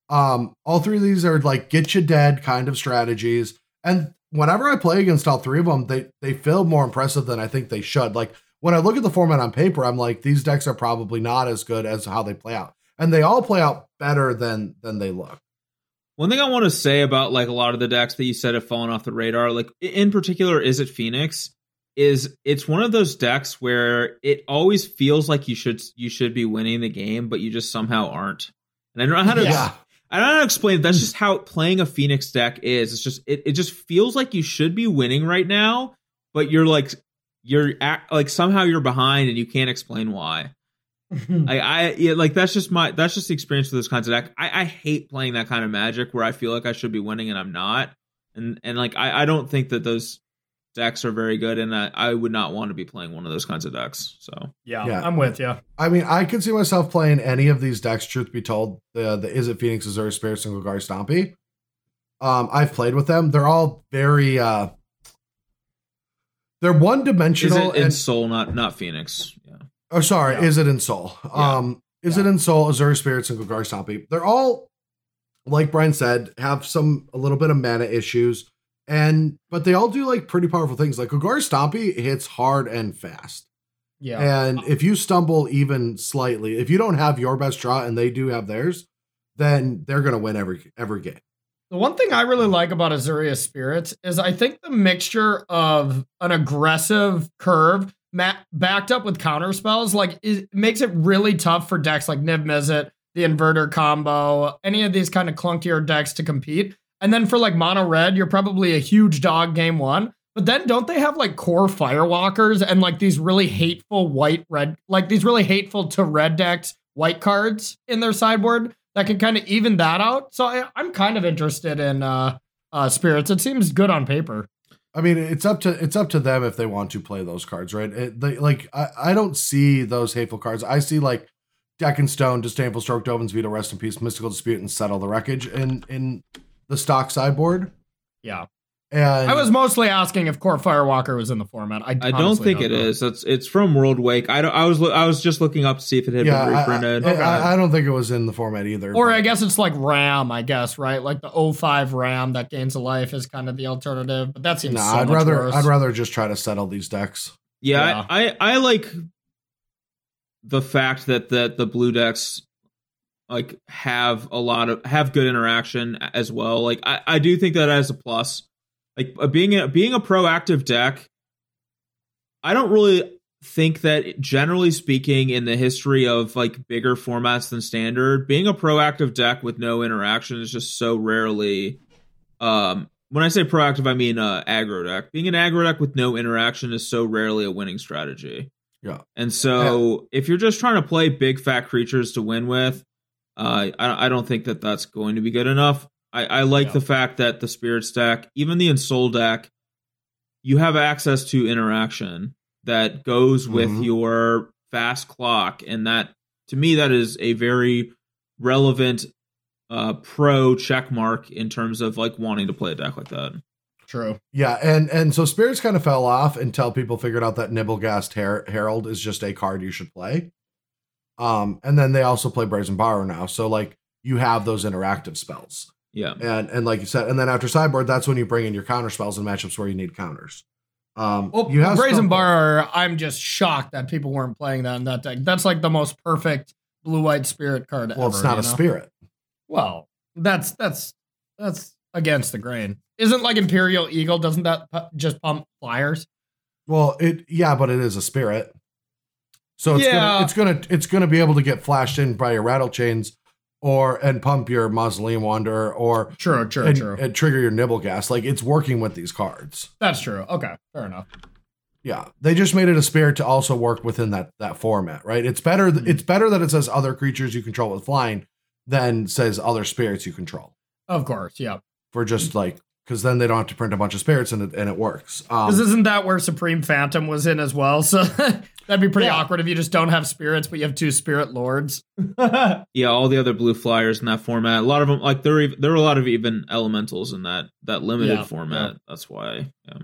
um, all three of these are like get you dead kind of strategies. And whenever I play against all three of them, they they feel more impressive than I think they should. Like when I look at the format on paper, I'm like these decks are probably not as good as how they play out, and they all play out better than than they look. One thing I want to say about like a lot of the decks that you said have fallen off the radar, like in particular, Izzet Phoenix? Is it's one of those decks where it always feels like you should you should be winning the game, but you just somehow aren't. And I don't know how to Yeah. I don't know how to explain it. That's just how playing a Phoenix deck is. It's just it, it just feels like you should be winning right now, but you're like you're act, like somehow you're behind and you can't explain why. I, I yeah, like that's just my that's just the experience with those kinds of deck. I, I hate playing that kind of magic where I feel like I should be winning and I'm not. And and like I, I don't think that those decks are very good and I, I would not want to be playing one of those kinds of decks. So yeah, Yeah. I'm with you. I mean, I could see myself playing any of these decks. Truth be told, the the Izzet Phoenix, Azure Spirit and Golgari Stompy. Um, I've played with them. They're all very uh they're one dimensional. is dimensional it in and Soul not not Phoenix? Yeah. oh sorry, Yeah. Izzet Ensoul? Yeah. Um Izzet Ensoul, Azure Spirits, and Golgari Stompy? They're all like Brian said, have some a little bit of mana issues. And but they all do like pretty powerful things. Like Golgari Stompy hits hard and fast. Yeah. And oh. if you stumble even slightly, if you don't have your best draw and they do have theirs, then they're gonna win every every game. The one thing I really like about Azorius Spirits is I think the mixture of an aggressive curve ma- backed up with counter spells like it makes it really tough for decks like Niv Mizzet, the Inverter combo, any of these kind of clunkier decks to compete. And then for like mono red, you're probably a huge dog game one. But then don't they have like Kor Firewalkers and like these really hateful white red, like these really hateful to red decks white cards in their sideboard that can kind of even that out. So I, I'm kind of interested in uh, uh, spirits. It seems good on paper. I mean, it's up to it's up to them if they want to play those cards, right? It, they, like I, I don't see those hateful cards. I see like Deck and Stone, Disdainful Stroke, Dovin's Veto, Rest in Peace, Mystical Dispute, and Settle the Wreckage in in the stock sideboard. Yeah. And I was mostly asking if Kor Firewalker was in the format. I, I don't think it know. is. It's it's from Worldwake. I don't. I was lo- I was just looking up to see if it had yeah, been I, reprinted. I, Okay. I, I don't think it was in the format either. Or but- I guess it's like RAM, I guess, right? Like the 05 RAM that gains a life is kind of the alternative, but that seems Nah, so I'd much rather worse. I'd rather just try to settle these decks. yeah, Yeah. I, I I like the fact that that the blue decks like have a lot of have good interaction as well. Like I, I do think that as a plus. Like uh, being a being a proactive deck, I don't really think that generally speaking in the history of like bigger formats than standard, being a proactive deck with no interaction is just so rarely um when I say proactive I mean uh aggro deck. Being an aggro deck with no interaction is so rarely a winning strategy. Yeah. And so if you're just trying to play big fat creatures to win with, uh I, I don't think that that's going to be good enough. I, I like Yeah. the fact that the Spirit Stack, even the Ensoul deck, you have access to interaction that goes with Mhm. your fast clock, and that to me that is a very relevant uh pro check mark in terms of like wanting to play a deck like that. True. Yeah, and and so spirits kind of fell off until people figured out that Nebelgast Her- Herald is just a card you should play. Um, and then they also play Brazen Borrow now, so like you have those interactive spells, Yeah. and and like you said, and then after sideboard, that's when you bring in your counter spells and matchups where you need counters. Um, Well, you have Brazen Spell- Bar, I'm just shocked that people weren't playing that in that deck. That's like the most perfect blue white spirit card ever. Well, ever. it's not a know? spirit. Well, that's that's that's against the grain. Isn't like Empyrean Eagle? Doesn't that pu- just pump flyers? Well, it yeah, but it is a spirit. So it's Yeah. gonna it's gonna it's gonna be able to get flashed in by your Rattlechains or and pump your mausoleum wanderer or True, true, and, true. and trigger your Nebelgast. Like it's working with these cards. That's true. Okay, fair enough. Yeah. They just made it a spirit to also work within that that format, right? It's better Hmm. it's better that it says other creatures you control with flying than says other spirits you control. Of course, yeah. For just like because then they don't have to print a bunch of spirits and it and it works. Um, isn't that where Supreme Phantom was in as well? So that'd be pretty Yeah. awkward if you just don't have spirits, but you have two spirit lords. Yeah, all the other blue flyers in that format. A lot of them, like there, are, there were a lot of even elementals in that that limited Yeah, format. That's why. Yeah.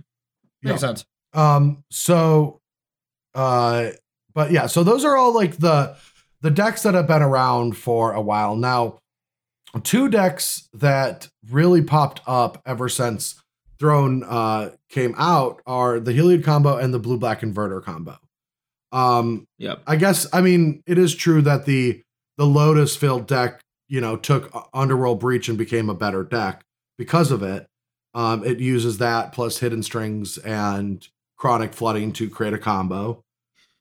Makes sense. Um, so, uh, but yeah, so those are all like the the decks that have been around for a while now. Two decks that really popped up ever since Throne uh came out are the Heliod combo and the Blue Black Inverter combo. Um, Yep. I guess I mean it is true that the the Lotus Field deck, you know, took Underworld Breach and became a better deck because of it. Um, it uses that plus hidden strings and chronic flooding to create a combo.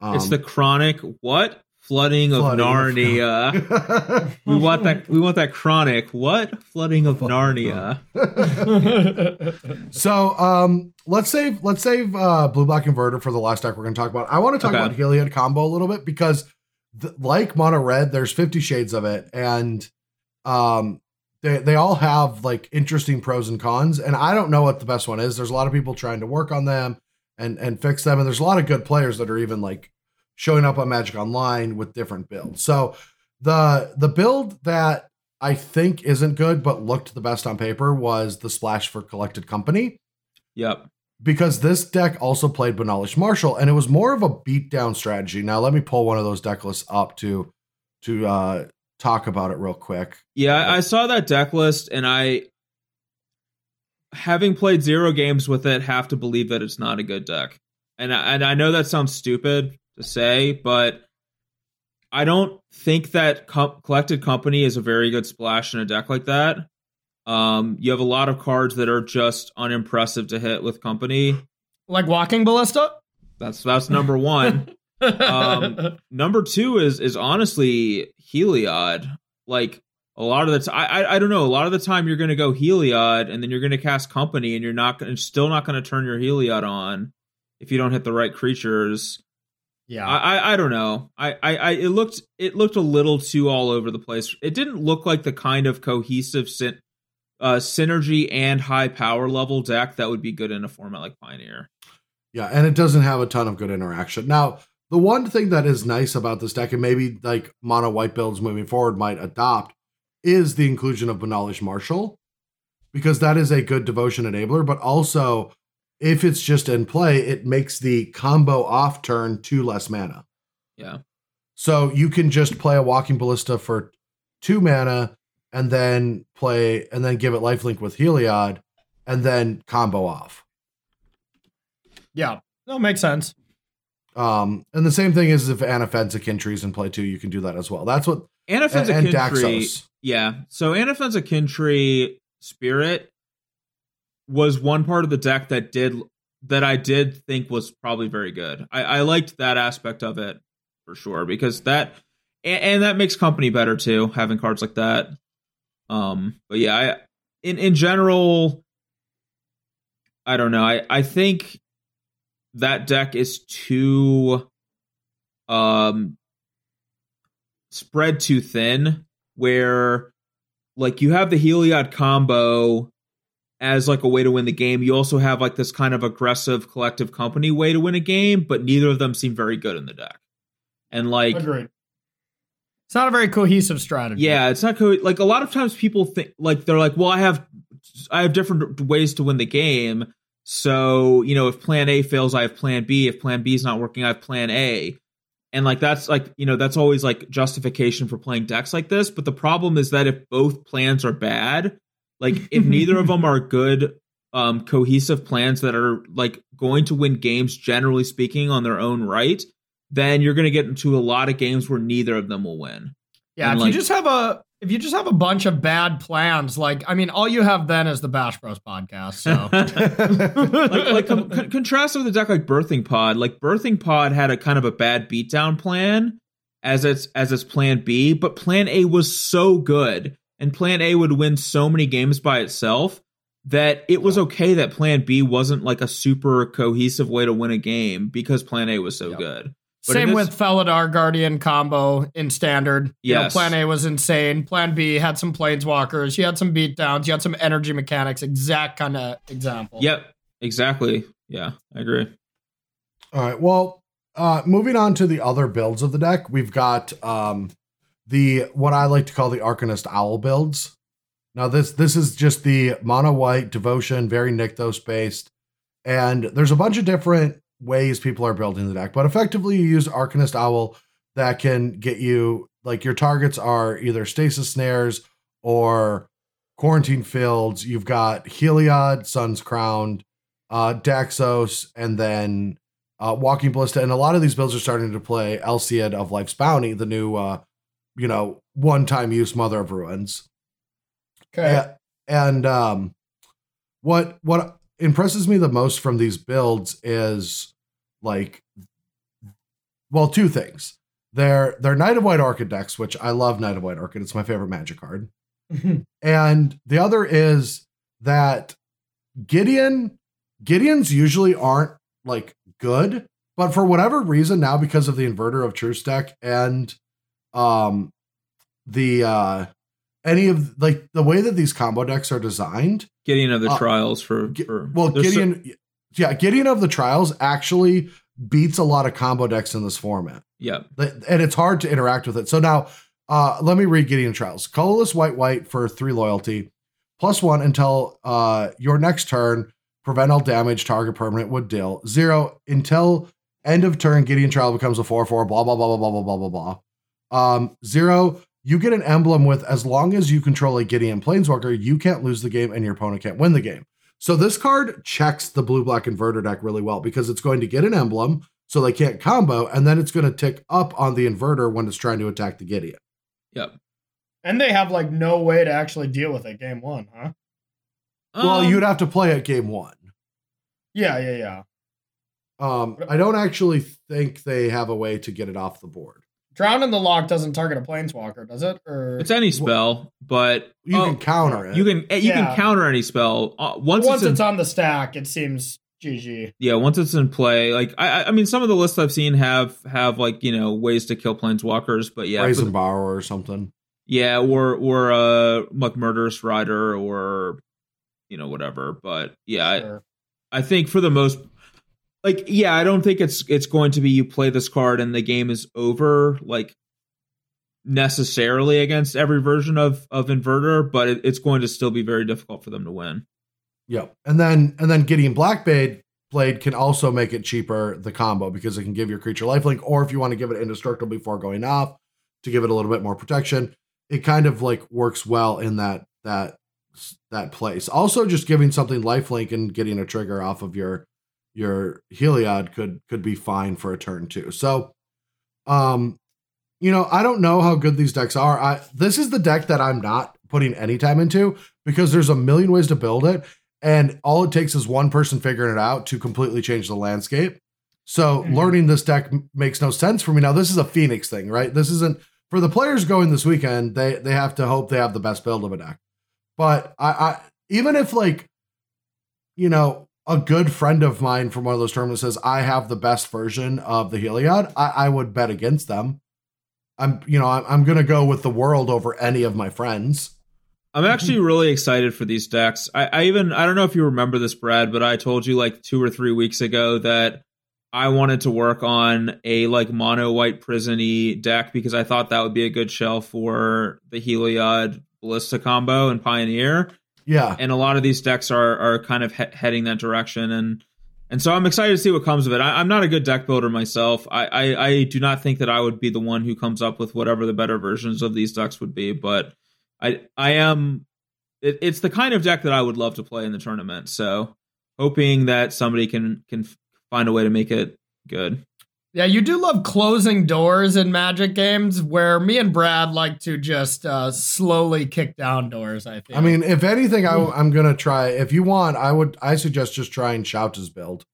Um, it's the chronic what flooding of Flooding of- Narnia. we want that. We want that chronic what flooding of Narnia. so um, let's save let's save uh, blue black inverter for the last deck we're going to talk about. I want to talk Okay. about Heliod combo a little bit because th- like mono red, there's 50 shades of it, and um, they they all have like interesting pros and cons, and I don't know what the best one is. There's a lot of people trying to work on them and and fix them, and there's a lot of good players that are even like showing up on Magic Online with different builds. So the the build that I think isn't good but looked the best on paper was the splash for collected company Yep. because this deck also played Benalish Marshal and it was more of a beatdown strategy. Now let me pull one of those deck lists up to to uh talk about it real quick. Yeah, I, I saw that deck list, and I, having played zero games with it, have to believe that it's not a good deck. And I, and I know that sounds stupid to say, but I don't think that com- collected company is a very good splash in a deck like that. Um, you have a lot of cards that are just unimpressive to hit with company. like walking ballista? That's that's number one. Um, number two is is honestly Heliod. Like a lot of the time, I, I don't know. A lot of the time, you're going to go Heliod, and then you're going to cast Company, and you're not going, still not going to turn your Heliod on if you don't hit the right creatures. Yeah. I, I I don't know. I, I I it looked it looked a little too all over the place. It didn't look like the kind of cohesive syn- uh, synergy and high power level deck that would be good in a format like Pioneer. Yeah, and it doesn't have a ton of good interaction. Now, the one thing that is nice about this deck, and maybe like mono white builds moving forward might adopt, is the inclusion of Benalish Marshal, because that is a good devotion enabler, but also if it's just in play, it makes the combo off turn two less mana. Yeah. So you can just play a Walking Ballista for two mana and then play and then give it lifelink with Heliod and then combo off. yeah. No, makes sense. Um, and the same thing is if Anafenza Kin-Tree's in play too, you can do that as well. That's what Anafenza and, and Kintree. Daxos. Yeah. So Anafenza Kintree spirit was one part of the deck that did that I did think was probably very good. I, I liked that aspect of it for sure because that and, and that makes company better too, having cards like that. Um, but yeah, I in in general, I don't know. I I think that deck is too um spread too thin where like you have the Heliod combo as like a way to win the game. You also have like this kind of aggressive collective company way to win a game, but neither of them seem very good in the deck. And like Agreed. It's not a very cohesive strategy. yeah, it's not co- like a lot of times people think like they're like, well, I have I have different ways to win the game. So, you know, if plan A fails, I have plan B. If plan B is not working, I have plan A. And like that's like, you know, that's always like justification for playing decks like this, but the problem is that if both plans are bad, like if neither of them are good um cohesive plans that are like going to win games generally speaking on their own right, then you're going to get into a lot of games where neither of them will win. Yeah, And, if like- you just have a if you just have a bunch of bad plans, like I mean, all you have then is the Bash Bros podcast. So like like com- con- contrast with a deck like Birthing Pod. Like Birthing Pod had a kind of a bad beatdown plan as its as its plan B, but plan A was so good, and plan A would win so many games by itself that it was okay that plan B wasn't like a super cohesive way to win a game because plan A was so Yep. good. But Same in with this- Felidar Guardian combo in standard. You know, plan A was insane. Plan B had some planeswalkers. You had some beatdowns. You had some energy mechanics. Exact kind of example. Yep, exactly. Yeah, I agree. All right. Well, uh, moving on to the other builds of the deck, we've got um, the what I like to call the Arcanist Owl builds. Now this this is just the mono white devotion, very Nykthos based, and there's a bunch of different ways people are building the deck, but effectively you use Arcanist Owl that can get you like your targets are either stasis snares or quarantine fields. You've got Heliod, Sun's Crowned, uh, Daxos, and then uh, Walking Ballista, and a lot of these builds are starting to play Alseid of Life's Bounty, the new, uh, you know, one-time use Mother of Ruins. Okay. And um, what what impresses me the most from these builds is like, well, two things. They're they're Knight of White Orchid decks, which I love. Knight of White Orchid; it's my favorite Magic card. And the other is that Gideon Gideons usually aren't like good, but for whatever reason now because of the inverter of Truth deck and um the uh any of like the way that these combo decks are designed, Gideon of the Uh, trials for, for well, there's so- Gideon yeah, Gideon of the Trials actually beats a lot of combo decks in this format. yeah, and it's hard to interact with it. So now, uh, let me read Gideon Trials. Colorless white white for three loyalty, plus one until uh your next turn. Prevent all damage. Target permanent would deal zero until end of turn. Gideon Trial becomes a four four. Blah blah blah blah blah blah blah blah blah. Um, zero. You get an emblem with as long as you control a Gideon Planeswalker, you can't lose the game and your opponent can't win the game. So this card checks the blue black inverter deck really well because it's going to get an emblem, so they can't combo, and then it's going to tick up on the inverter when it's trying to attack the Gideon. yep. And they have like no way to actually deal with it game one, huh? well, Um, you'd have to play at game one. Yeah, yeah, yeah. Um, I don't actually think they have a way to get it off the board. Drown in the Loch doesn't target a planeswalker, does it? Or It's any spell, but You oh, can counter it. you can you Yeah. can counter any spell uh, once, once it's, in, it's on the stack, it seems GG. Yeah, once it's in play, like I, I mean, some of the lists I've seen have have like you know ways to kill planeswalkers, but yeah, Brazen for- Borrower or something. yeah, or or uh like murderous rider or you know whatever. But yeah, I, I think for the most like yeah, I don't think it's it's going to be you play this card and the game is over like necessarily against every version of of inverter, but it, it's going to still be very difficult for them to win. Yep. And then and then Gideon Blackblade blade can also make it cheaper the combo because it can give your creature lifelink, or if you want to give it indestructible before going off to give it a little bit more protection, it kind of like works well in that that that place. Also, just giving something lifelink and getting a trigger off of your your Heliod could could be fine for a turn too. So, um, you know, I don't know how good these decks are. I this is the deck that I'm not putting any time into because there's a million ways to build it, and all it takes is one person figuring it out to completely change the landscape. So Mhm. learning this deck makes no sense for me. Now this is a Phoenix thing, right? This isn't for the players going this weekend. They they have to hope they have the best build of a deck. But I, I even if like, you know, a good friend of mine from one of those tournaments says I have the best version of the Heliod, I, I would bet against them. I'm you know I'm, I'm gonna go with the world over any of my friends. I'm actually mm-hmm. really excited for these decks. I, I even I don't know if you remember this, Brad, but I told you like two or three weeks ago that I wanted to work on a like mono white prisony deck because I thought that would be a good shell for the Heliod Ballista combo and Pioneer. Yeah, And a lot of these decks are are kind of he- heading that direction, and and so I'm excited to see what comes of it. I, I'm not a good deck builder myself. I, I I do not think that I would be the one who comes up with whatever the better versions of these decks would be, but I I am. It, it's the kind of deck that I would love to play in the tournament. So hoping that somebody can can find a way to make it good. Yeah, you do love closing doors in Magic games, where me and Brad like to just uh, slowly kick down doors. I think. I mean, if anything, I, I'm gonna try. If you want, I would. I suggest just trying Shouta's build.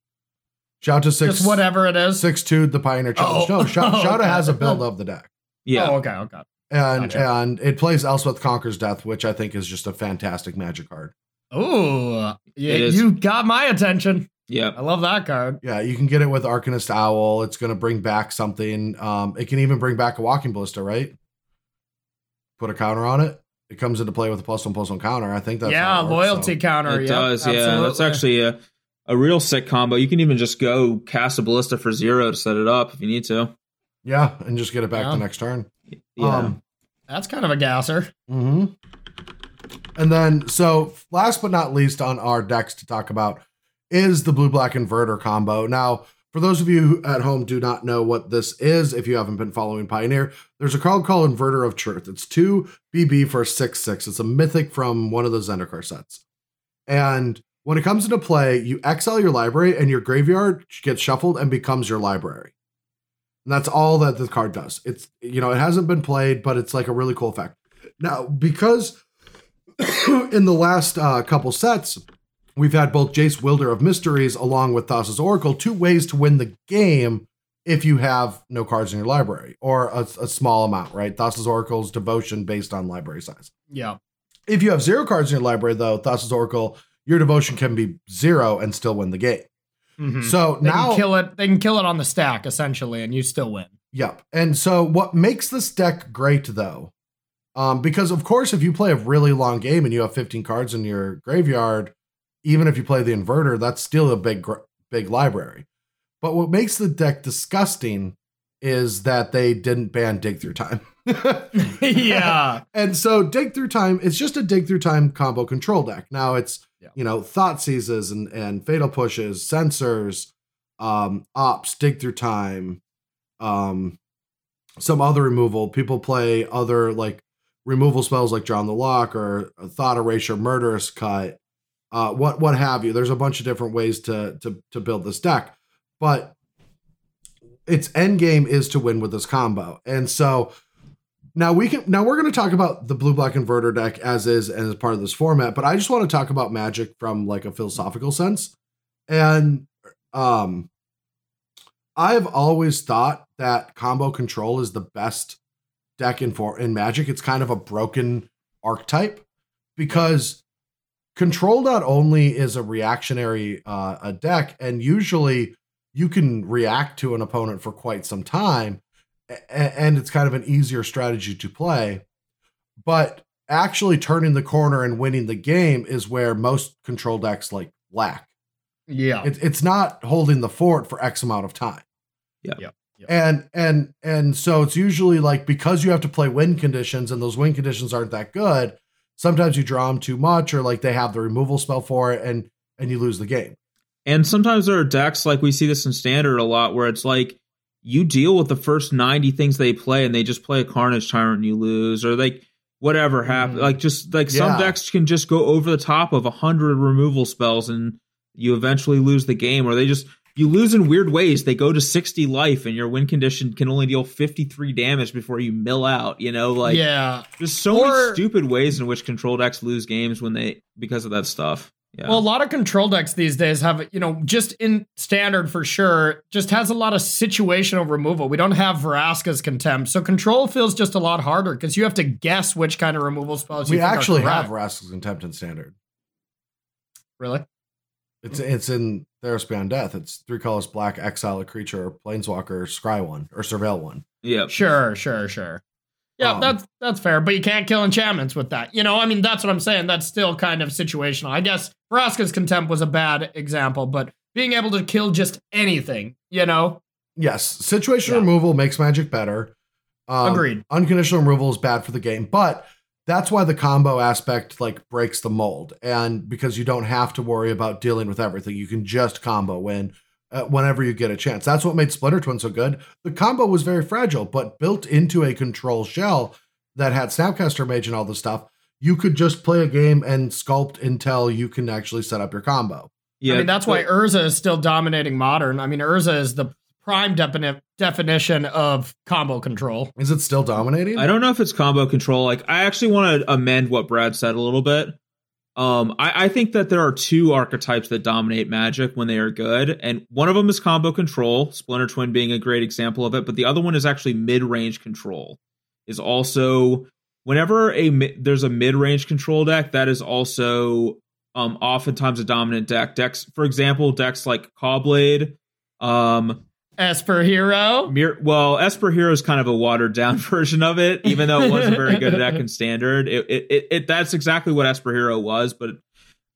Shouta six just whatever it is. six two the Pioneer Challenge. Oh. No, Shou- Oh, Shouta has a build of the deck, Yeah. Oh, okay, okay. and Gotcha. and it plays Elspeth Conquers Death, which I think is just a fantastic Magic card. Oh, yeah, you got my attention. Yeah. I love that card. Yeah, you can get it with Arcanist Owl. It's gonna bring back something. Um, it can even bring back a Walking Ballista, right? Put a counter on it. It comes into play with a plus one plus one counter. I think that's yeah, how works, loyalty so. counter. It yep, does, yeah. That's actually a, a real sick combo. You can even just go cast a ballista for zero to set it up if you need to. Yeah, and just get it back Yeah. the next turn. Yeah. Um, that's kind of a gasser. Mm-hmm. And then, so last but not least on our decks to talk about is the blue black inverter combo. Now, for those of you at home do not know what this is, if you haven't been following Pioneer, there's a card called Inverter of Truth. It's two BB for 6 6. It's a mythic from one of the Zendikar sets. And when it comes into play, you exile your library and your graveyard gets shuffled and becomes your library. And that's all that the card does. It's, you know, it hasn't been played, but it's like a really cool effect. Now, because in the last uh, couple sets, we've had both Jace Wielder of Mysteries along with Thassa's Oracle, two ways to win the game if you have no cards in your library or a, a small amount, right? Thassa's Oracle's devotion based on library size. Yeah. If you have zero cards in your library, though, Thassa's Oracle, your devotion can be zero and still win the game. Mhm. So They now, can kill it. They can kill it on the stack essentially, and you still win. Yep. And so what makes this deck great though, um, because of course, if you play a really long game and you have 15 cards in your graveyard, even if you play the inverter, that's still a big, big library. But what makes the deck disgusting is that they didn't ban dig through time. yeah. And so dig through time, it's just a dig through time combo control deck. Now it's Yeah. you know Thoughtseizes and and fatal pushes, sensors, um, ops, dig through time, um, some other removal. People play other like removal spells like John the Lock or Thought Erasure, Murderous Cut, uh, what what have you. There's a bunch of different ways to to to build this deck, but its end game is to win with this combo, and so now we can now we're going to talk about the blue black inverter deck as is and as part of this format, but I just want to talk about magic from like a philosophical sense. And um I've always thought that combo control is the best deck in for in magic. It's kind of a broken archetype because control not only is a reactionary uh, a deck, and usually you can react to an opponent for quite some time, and it's kind of an easier strategy to play. But actually turning the corner and winning the game is where most control decks like lack. Yeah. It, it's not holding the fort for X amount of time. Yeah. Yep. Yep. And and and so it's usually like because you have to play win conditions and those win conditions aren't that good. Sometimes you draw them too much, or like they have the removal spell for it, and and you lose the game. And sometimes there are decks like we see this in standard a lot where it's like you deal with the first 90 things they play and they just play a Carnage Tyrant and you lose, or like whatever happens. Mhm. Like just like some decks can just go over the top of a hundred removal spells and you eventually lose the game, or they just you lose in weird ways. They go to 60 life and your win condition can only deal 53 damage before you mill out, you know, like yeah. there's so Or- many stupid ways in which control decks lose games when they because of that stuff. Yeah. Well, a lot of control decks these days have, you know, just in standard for sure, just has a lot of situational removal. We don't have Vraska's contempt. So control feels just a lot harder because you have to guess which kind of removal spells you we think actually have Vraska's Contempt in standard. Really? It's it's in Theros Beyond Death. It's three colors black, exile a creature, or planeswalker, scry one, or surveil one. yeah. Sure, sure, sure. Yeah, Um, that's that's fair, but you can't kill enchantments with that. You know, I mean, that's what I'm saying. That's still kind of situational. I guess Vraska's contempt was a bad example, but being able to kill just anything, you know, Yes, situation Yeah. removal makes Magic better. Um, Agreed. Unconditional removal is bad for the game, but that's why the combo aspect like breaks the mold, and because you don't have to worry about dealing with everything, you can just combo win uh, whenever you get a chance. That's what made Splinter Twin so good. The combo was very fragile, but built into a control shell that had Snapcaster Mage and all the stuff. You could just play a game and sculpt until you can actually set up your combo. Yeah. I mean, that's why Urza is still dominating modern. I mean, Urza is the prime defini- definition of combo control. Is it still dominating? I don't know if it's combo control. Like, I actually want to amend what Brad said a little bit. Um, I, I think that there are two archetypes that dominate Magic when they are good, and one of them is combo control, Splinter Twin being a great example of it. But the other one is actually mid-range control. Is also whenever a there's a mid-range control deck, that is also um oftentimes a dominant deck. Decks, for example, decks like Cawblade, um, Esper Hero. Mir- well, Esper Hero is kind of a watered down version of it, even though it was a very good deck in standard. It, it, it, it that's exactly what Esper Hero was, but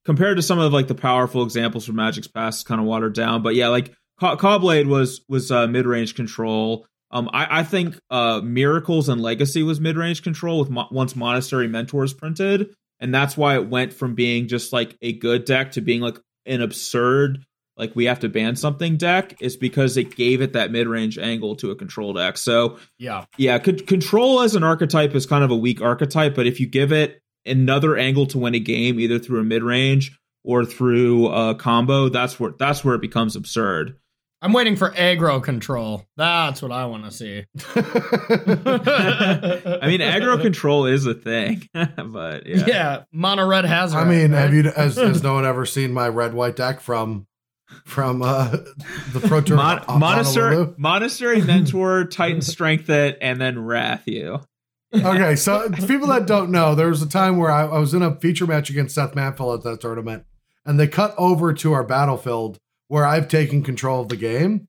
compared to some of like the powerful examples from Magic's past, it's kind of watered down. But yeah, like Caw- Cawblade was was uh, mid range control. Um, I, I think uh, Miracles and Legacy was mid range control with mo- once Monastery Mentors printed, and that's why it went from being just like a good deck to being like an absurd like we have to ban something deck is because it gave it that mid-range angle to a control deck. So Yeah. yeah, con- control as an archetype is kind of a weak archetype, but if you give it another angle to win a game, either through a mid-range or through a combo, that's where that's where it becomes absurd. I'm waiting for aggro control. That's what I want to see. I mean, aggro control is a thing, but yeah. Yeah. mono red Hazoret. I mean, have you has, has no one ever seen my red white deck from from uh the Pro Tour Mon- of monastery, monastery mentor, Titan strength it, and then wrath you. Okay, so people that don't know, there was a time where I, I was in a feature match against Seth Manfield at that tournament, and they cut over to our battlefield where I've taken control of the game.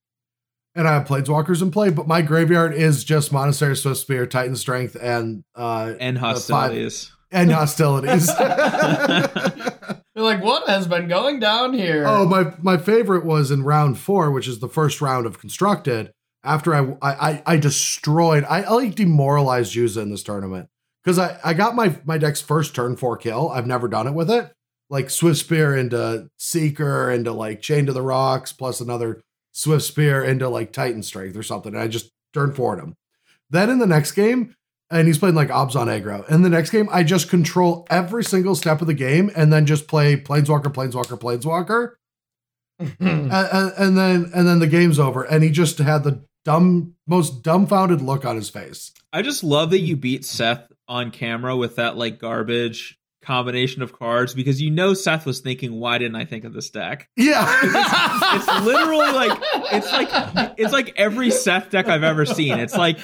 And I have Planeswalkers in play, but my graveyard is just Monastery Swiftspear, Titan Strength, and uh And the five- hostilities. and hostilities. You're like, what has been going down here? Oh, my my favorite was in round four, which is the first round of constructed. After I I I, destroyed, I, I like demoralized Yuza in this tournament because I I got my my deck's first turn four kill. I've never done it with it. Like Swiftspear into Seeker into like Chain to the Rocks plus another Swiftspear into like Titan Strength or something. And I just turn forward him. Then in the next game, and he's playing like Abzan aggro. In the next game, I just control every single step of the game and then just play Planeswalker, Planeswalker, Planeswalker and, and, and then and then the game's over and he just had the dumb most dumbfounded look on his face I just love that you beat Seth on camera with that like garbage combination of cards because you know Seth was thinking, why didn't I think of this deck? yeah It's literally like it's like it's like every Seth deck I've ever seen. It's like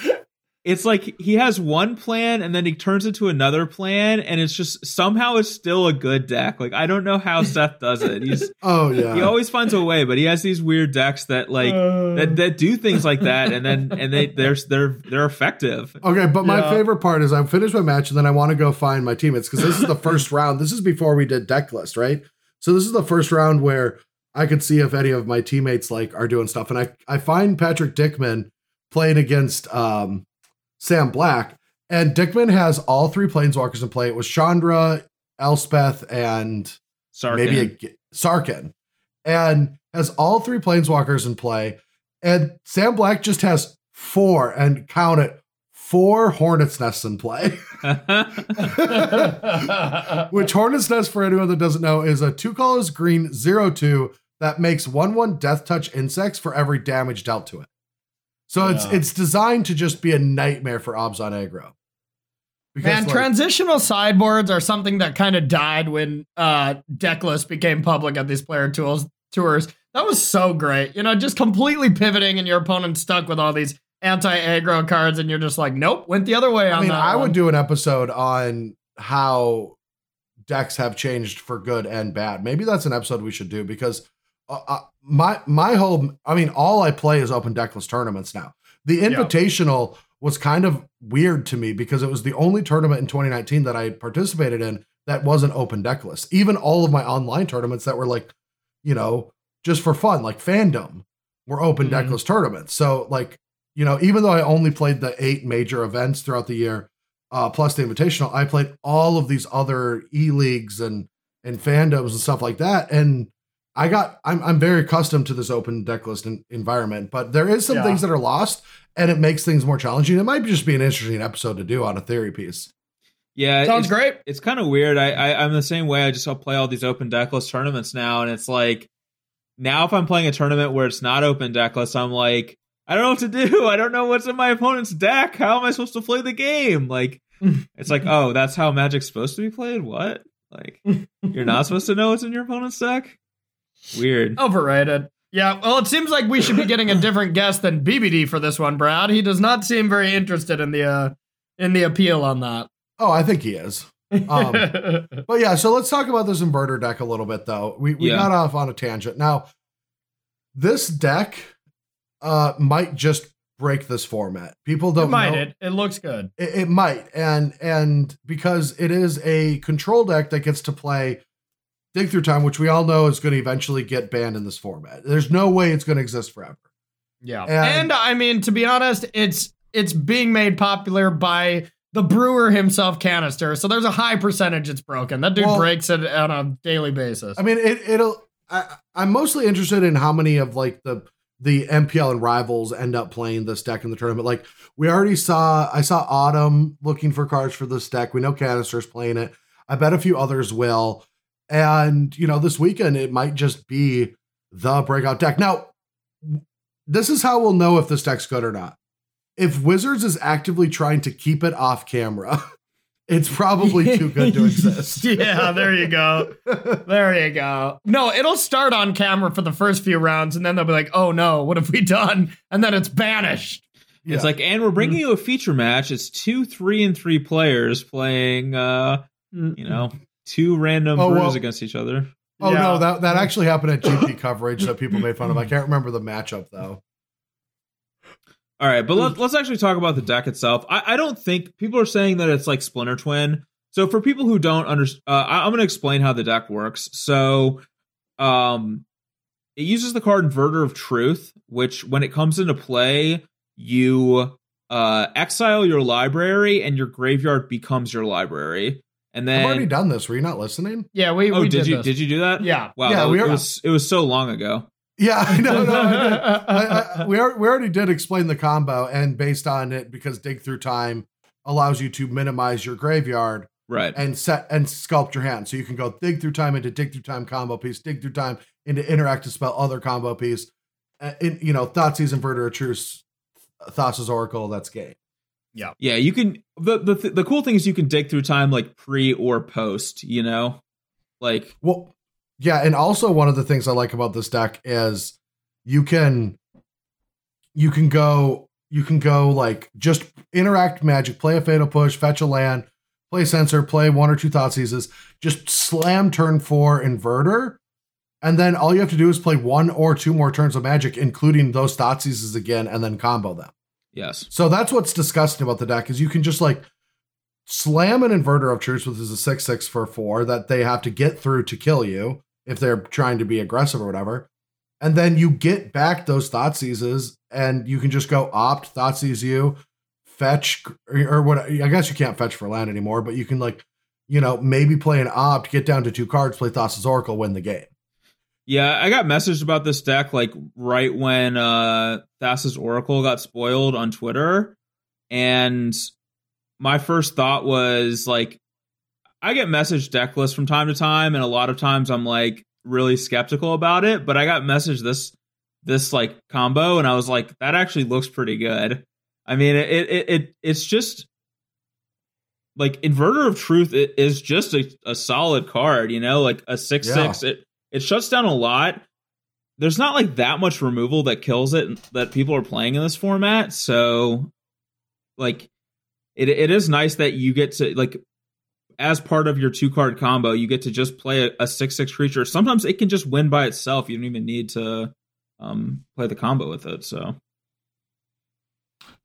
it's like he has one plan and then he turns into another plan and it's just somehow it's still a good deck. Like I don't know how Seth does it. He's Oh yeah. he always finds a way, but he has these weird decks that like Uh. that, that do things like that and then and they they're they're they're effective. Okay, but my Yeah. favorite part is I finished my match and then I want to go find my teammates because this is the first round. This is before we did deck list, right? So this is the first round where I could see if any of my teammates like are doing stuff, and I I find Patrick Dickmann playing against um, Sam Black, and Dickmann has all three planeswalkers in play. It was Chandra, Elspeth, and Sorry. maybe a G- Sarkhan, and has all three planeswalkers in play. And Sam Black just has four, and count it, four Hornets nests in play. Which Hornets Nest, for anyone that doesn't know, is a two colors green zero two that makes one one death touch insects for every damage dealt to it. So it's Yeah. it's designed to just be a nightmare for Abzan aggro. Man, like, transitional sideboards are something that kind of died when uh Decklist became public at these player tools tours. That was so great. You know, just completely pivoting and your opponent stuck with all these anti-aggro cards and you're just like, nope, went the other way on I mean, that I one. would do an episode on how decks have changed for good and bad. Maybe that's an episode we should do because uh, uh, my my whole I mean, all I play is open deckless tournaments now. The Invitational was kind of weird to me because it was the only tournament in 2019 that I participated in that wasn't open deckless. Even all of my online tournaments that were like, you know, just for fun, like fandom, were open Mhm. deckless tournaments. So like, you know, even though I only played the eight major events throughout the year, uh, plus the invitational, I played all of these other e leagues and and fandoms and stuff like that. And I got I'm I'm very accustomed to this open deck list en- environment, but there is some Yeah. things that are lost, and it makes things more challenging. It might just be an interesting episode to do on a theory piece. yeah, Sounds it's, great. it's kind of weird. I, I I'm the same way. I just I'll play all these open deckless tournaments now, and it's like now if I'm playing a tournament where it's not open deckless, I'm like I don't know what to do. I don't know what's in my opponent's deck. How am I supposed to play the game? Like it's like oh, that's how Magic's supposed to be played. What? Like you're not supposed to know what's in your opponent's deck? Weird. Overrated. Yeah, well, it seems like we should be getting a different guest than BBD for this one, Brad. He does not seem very interested in the uh in the appeal on that. Oh, I think he is. Um, But yeah, so let's talk about this inverter deck a little bit, though. We we Yeah. got off on a tangent. Now, this deck uh might just break this format. People don't it might. know. It, it looks good. It, it might, and and because it is a control deck that gets to play dig through time, which we all know is going to eventually get banned in this format. There's no way it's going to exist forever. Yeah. And- And, I mean, to be honest, it's it's being made popular by the brewer himself, Kanister. So there's a high percentage it's broken. That dude Well- breaks it on a daily basis. I mean, it, it'll. I, I'm mostly interested in how many of like the the MPL and rivals end up playing this deck in the tournament. Like we already saw, I saw Autumn looking for cards for this deck. We know Kanister's playing it. I bet a few others will. And you know, this weekend it might just be the breakout deck. Now, this is how we'll know if this deck's good or not. If Wizards is actively trying to keep it off camera, it's probably too good to exist. yeah, there you go. There you go. No, it'll start on camera for the first few rounds, and then they'll be like, "Oh no, what have we done?" And then it's banished. Yeah. It's like, and we're bringing you a feature match. It's two, three, and three players playing, uh, you know, two random Oh, brews well- against each other. Oh Yeah. no, that that actually happened at GP coverage that people made fun of. I can't remember the matchup though. All right, but let, let's actually talk about the deck itself. I, I don't think people are saying that it's like Splinter Twin. So for people who don't understand, uh, I, I'm going to explain how the deck works. So, um, it uses the card Inverter of Truth, which when it comes into play, you uh, exile your library and your graveyard becomes your library. And then I've already done this. Were you not listening? Yeah, we. oh, we did, you this. did you do that? Yeah. Wow, Yeah, we was, are- it was it was so long ago. Yeah, I know. No, I. I, I, we, are, we already did explain the combo, and based on it, because dig through time allows you to minimize your graveyard Right. and set and sculpt your hand. So you can go dig through time into dig through time combo piece, dig through time into interactive spell other combo piece. Uh, in, you know, Thoughtseize Inverter of Truth, Thassa's Oracle. That's game. Yeah, Yeah, you can. the the th- The cool thing is you can dig through time like pre or post. You know, like Well, yeah, and also one of the things I like about this deck is you can you can go you can go like just interact magic, play a fatal push, fetch a land, play censor, play one or two Thoughtseizes, just slam turn four inverter. And then all you have to do is play one or two more turns of magic, including those Thoughtseizes again, and then combo them. Yes. So that's what's disgusting about the deck is you can just like slam an inverter of truths, which is a six six for four that they have to get through to kill you if they're trying to be aggressive or whatever. And then you get back those Thoughtseizes, and you can just go opt Thoughtseize you, fetch or, or what? I guess you can't fetch for land anymore, but you can like you know maybe play an opt, get down to two cards, play Thassa's Oracle, win the game. Yeah, I got messaged about this deck like right when uh Thassa's Oracle got spoiled on Twitter. And my first thought was like I get messaged deck lists from time to time, and a lot of times I'm like really skeptical about it, but I got messaged this this like combo and I was like, that actually looks pretty good. I mean it it, it it's just like inverter of truth is just a, a solid card, you know, like a six Yeah. six. It it shuts down a lot. There's not like that much removal that kills it that people are playing in this format. So like it it is nice that you get to like as part of your two card combo, you get to just play a, a six six creature. Sometimes it can just win by itself. You don't even need to um play the combo with it. So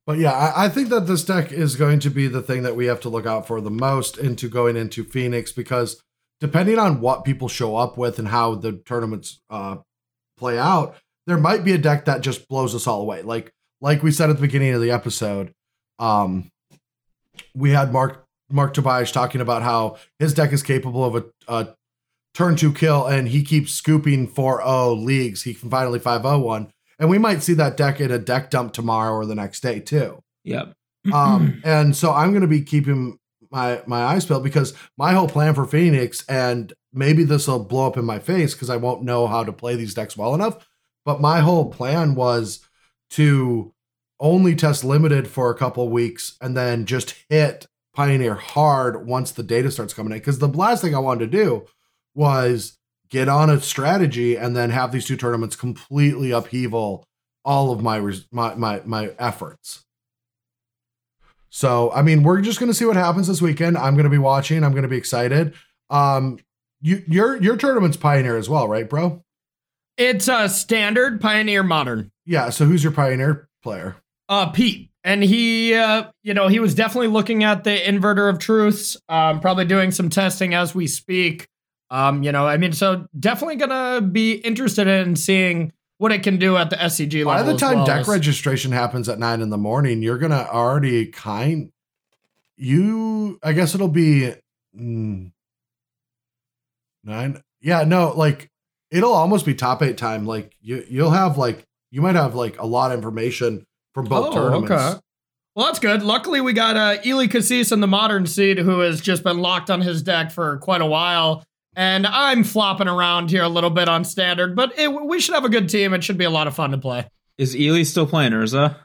But yeah, I, I think that this deck is going to be the thing that we have to look out for the most into going into Phoenix because depending on what people show up with and how the tournaments uh, play out, there might be a deck that just blows us all away. Like like we said at the beginning of the episode, um, we had Marc Marc Tobiasch talking about how his deck is capable of a, a turn two kill and he keeps scooping 4-0 leagues. He can finally 5-0 one. And we might see that deck in a deck dump tomorrow or the next day too. Yep. Um, and so I'm going to be keeping my my eyes peeled because my whole plan for Phoenix, and maybe this will blow up in my face because I won't know how to play these decks well enough. But my whole plan was to only test limited for a couple weeks and then just hit Pioneer hard once the data starts coming in. Because the last thing I wanted to do was get on a strategy and then have these two tournaments completely upheaval all of my my my, my efforts. So, I mean, we're just going to see what happens this weekend. I'm going to be watching. I'm going to be excited. Um, you, your your tournament's Pioneer as well, right, bro? It's a standard Pioneer Modern. Yeah. So, who's your Pioneer player? Uh, Pete. And he, uh, you know, he was definitely looking at the inverter of truths, um, probably doing some testing as we speak. Um, you know, I mean, so definitely gonna be interested in seeing what it can do at the SCG level. By the time well deck as- registration happens at nine in the morning, you're gonna already kind. You, I guess it'll be mm, nine. Yeah, no, like it'll almost be top eight time. Like you, you'll have like you might have like a lot of information from both Oh, tournaments. okay. Well, that's good. Luckily, we got uh, Eli Kassis in the modern seed, who has just been locked on his deck for quite a while. And I'm flopping around here a little bit on standard, but it, we should have a good team. It should be a lot of fun to play. Is Eli still playing Urza?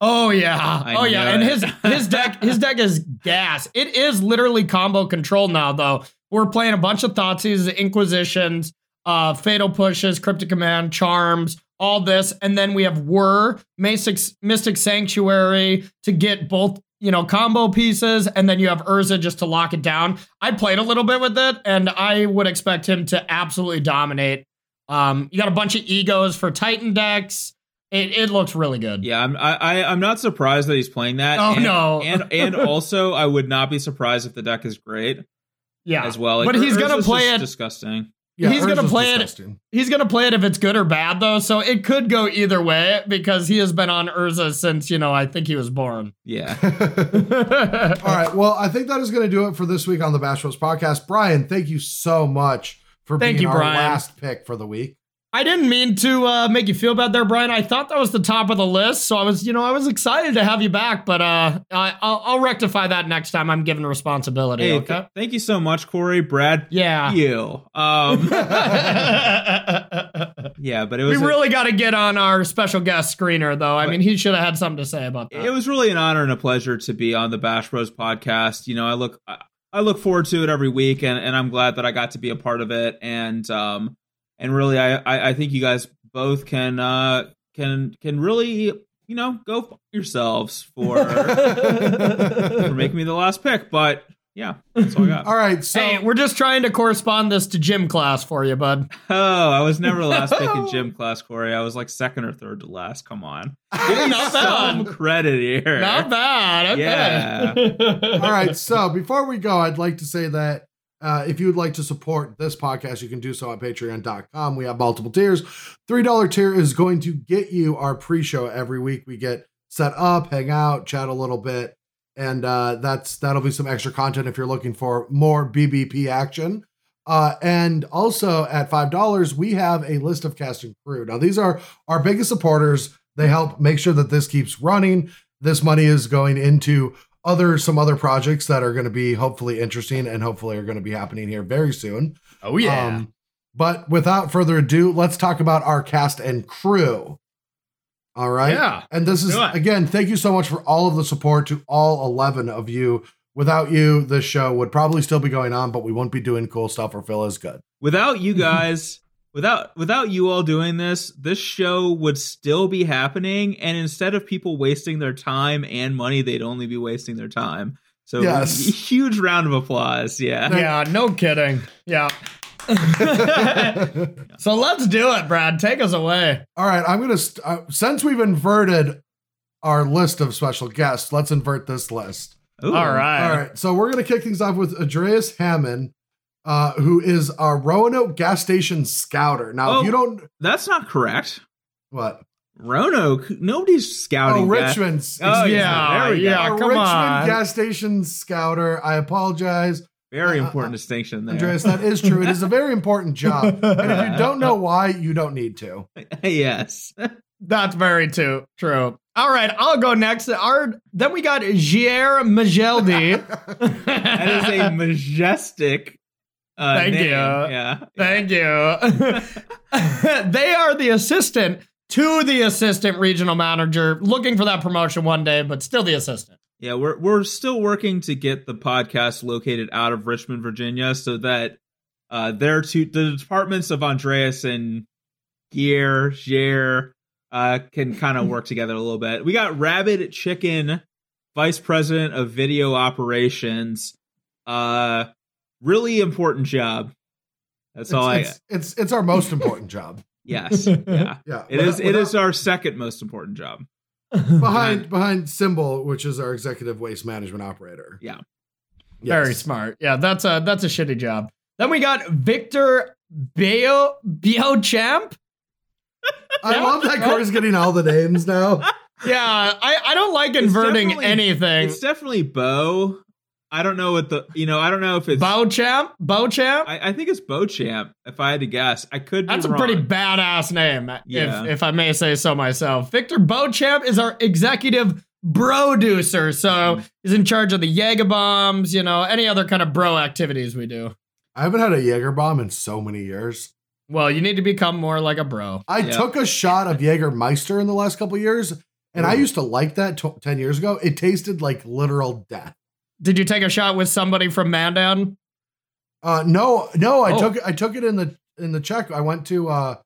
Oh yeah, I oh yeah, and his his deck his deck is gas. It is literally combo control now, though. We're playing a bunch of Thoughtseize, Inquisitions, uh, Fatal Pushes, Cryptic Command, Charms, all this, and then we have Whir, Mystic, Mystic Sanctuary to get both you know combo pieces, and then you have Urza just to lock it down. I played a little bit with it, and I would expect him to absolutely dominate. Um, you got a bunch of egos for Titan decks. It, it looks really good. Yeah, I'm I, I I'm not surprised that he's playing that. Oh, and, no. and and also I would not be surprised if the deck is great Yeah, as well. Like, but he's Urza's gonna play just it. Disgusting. Yeah, He's gonna Urza's play it- He's gonna play it if it's good or bad though, so it could go either way because he has been on Urza since you know I think he was born. Yeah. All right. Well, I think that is going to do it for this week on the Bash Bros podcast. Brian, thank you so much for Thank being you, our Brian. last pick for the week. I didn't mean to uh, make you feel bad there, Brian. I thought that was the top of the list, so I was you know I was excited to have you back, but uh, I, I'll, I'll rectify that next time I'm given responsibility. hey, okay. th- thank you so much, Corey. Brad. yeah. You. Um. yeah, but it we was a- really got to get on our special guest screener, though. I mean, he should have had something to say about that. it was really an honor and a pleasure to be on the Bash Bros podcast. You know, I look I, I look forward to it every week, and, and I'm glad that I got to be a part of it. And um and really, I I, I think you guys both can uh can can really you you know, go fuck yourselves for for making me the last pick. But yeah, that's all I got. All right, so hey, we're just trying to correspond this to gym class for you, bud. Oh, I was never the last pick in gym class, Corey. I was like second or third to last. Come on, give me Not some bad. credit here. Not bad. Okay. All right. So before we go, I'd like to say that uh, if you would like to support this podcast, you can do so at patreon.com. We have multiple tiers. $3 tier is going to get you our pre show every week. We get set up, hang out, chat a little bit. And uh, that's that'll be some extra content if you're looking for more BBP action. Uh, and also at five dollars, we have a list of cast and crew. Now these are our biggest supporters. They help make sure that this keeps running. This money is going into other some other projects that are going to be hopefully interesting and hopefully are going to be happening here very soon. Oh yeah. Um, but without further ado, let's talk about our cast and crew. All right. Yeah, And this is again, thank you so much for all of the support to all 11 of you. Without you, this show would probably still be going on, but we won't be doing cool stuff or feel as good. Without you guys, without without you all doing this, this show would still be happening. And instead of people wasting their time and money, they'd only be wasting their time. So Yes. huge round of applause. Yeah. yeah, no kidding. Yeah. so let's do it, Brad. Take us away. All right, I'm gonna st- uh, since we've inverted our list of special guests, let's invert this list. Ooh. All right. All right, so we're gonna kick things off with Andreas Hammond, uh, who is a Roanoke gas station scouter. Now, Oh. if you don't, That's not correct. what? Roanoke, nobody's scouting. Oh, that. Richmond's. Oh, yeah, there we yeah, go. Our come Richmond on. gas station scouter. I apologize, Very Uh, important uh, distinction there. Andreas. That is true. It is a very important job, and if you don't know why, you don't need to. yes. That's very too true. All right, I'll go next. Our then we got Jair Majeldi. That is a majestic uh, Thank name. you. Yeah. Thank you. they are the assistant to the assistant regional manager, looking for that promotion one day, but still the assistant. Yeah, we're we're still working to get the podcast located out of Richmond, Virginia, so that uh their two the departments of Andreas and Gear, Jair, uh can kind of work together a little bit. We got Rabbit Chicken, Vice President of Video Operations. Uh really important job. That's It's, all I it's, it's it's our most important job. Yes. Yeah. Yeah, It is it Without- is our second most important job. behind behind Symbol, which is our executive waste management operator. Yeah. Very smart. Yeah, that's a that's a shitty job. Then we got Victor Bio Champ. I Yeah. love that Corey's getting all the names now. Yeah, I, I don't like It's inverting definitely- anything. It's definitely Bo. I don't know what the you know, I don't know if it's Bochamp? Bochamp? I, I think it's Beauchamp, if I had to guess. I could be That's a pretty badass name, Yeah. if if I may say so myself. Victor Bochamp is our executive producer, so Mm-hmm. he's in charge of the Jaeger bombs, you know, any other kind of bro activities we do. I haven't had a Jaeger bomb in so many years. Well, you need to become more like a bro. I Yeah. took a shot of Jägermeister in the last couple years, and I used to like that t- 10 years ago. It tasted like literal death. Did you take a shot with somebody from Mandan? Uh, no, no, I Oh. took I took it in the in the Czech. I went to uh,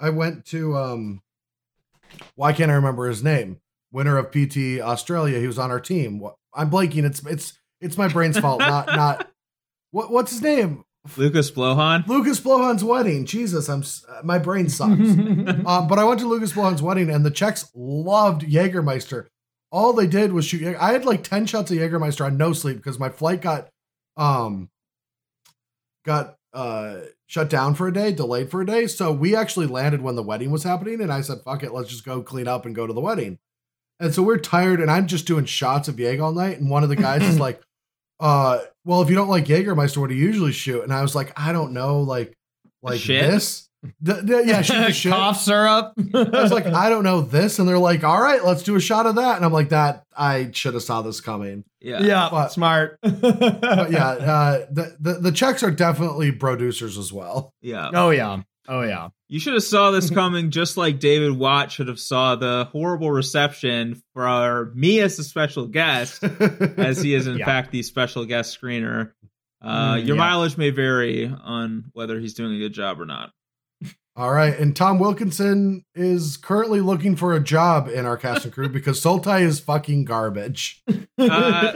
I went to um, why can't I remember his name? Winner of PT Australia. He was on our team. I'm blanking. It's it's it's my brain's fault. not not what what's his name? Lukas Blohon. Lukas Blohon's wedding. Jesus, I'm uh, my brain sucks. um, but I went to Lukas Blohon's wedding, and the Czechs loved Jägermeister. All they did was shoot. I had like ten shots of Jägermeister on no sleep because my flight got um got uh shut down for a day, delayed for a day. So we actually landed when the wedding was happening, and I said, "Fuck it, let's just go clean up and go to the wedding." And so we're tired, and I'm just doing shots of Jaeger all night. And one of the guys is like, "Uh, well, if you don't like Jägermeister, what do you usually shoot?" And I was like, "I don't know, like, like Shit? this." The- the- yeah, shoot the shit. Cough syrup. I was like, I don't know this, and they're like, "All right, let's do a shot of that." And I'm like, "That I should have saw this coming." Yeah. yeah, But- smart. But yeah, uh, the, the the Czechs are definitely producers as well. Yeah. Oh yeah. Oh yeah. You should have saw this coming just like David Watt should have saw the horrible reception for me as a special guest, as he is in Yeah. fact the special guest screener. Uh, Mm, your yeah. mileage may vary on whether he's doing a good job or not. All right, and Tom Wilkinson is currently looking for a job in our cast and crew because Sultai is fucking garbage. Uh,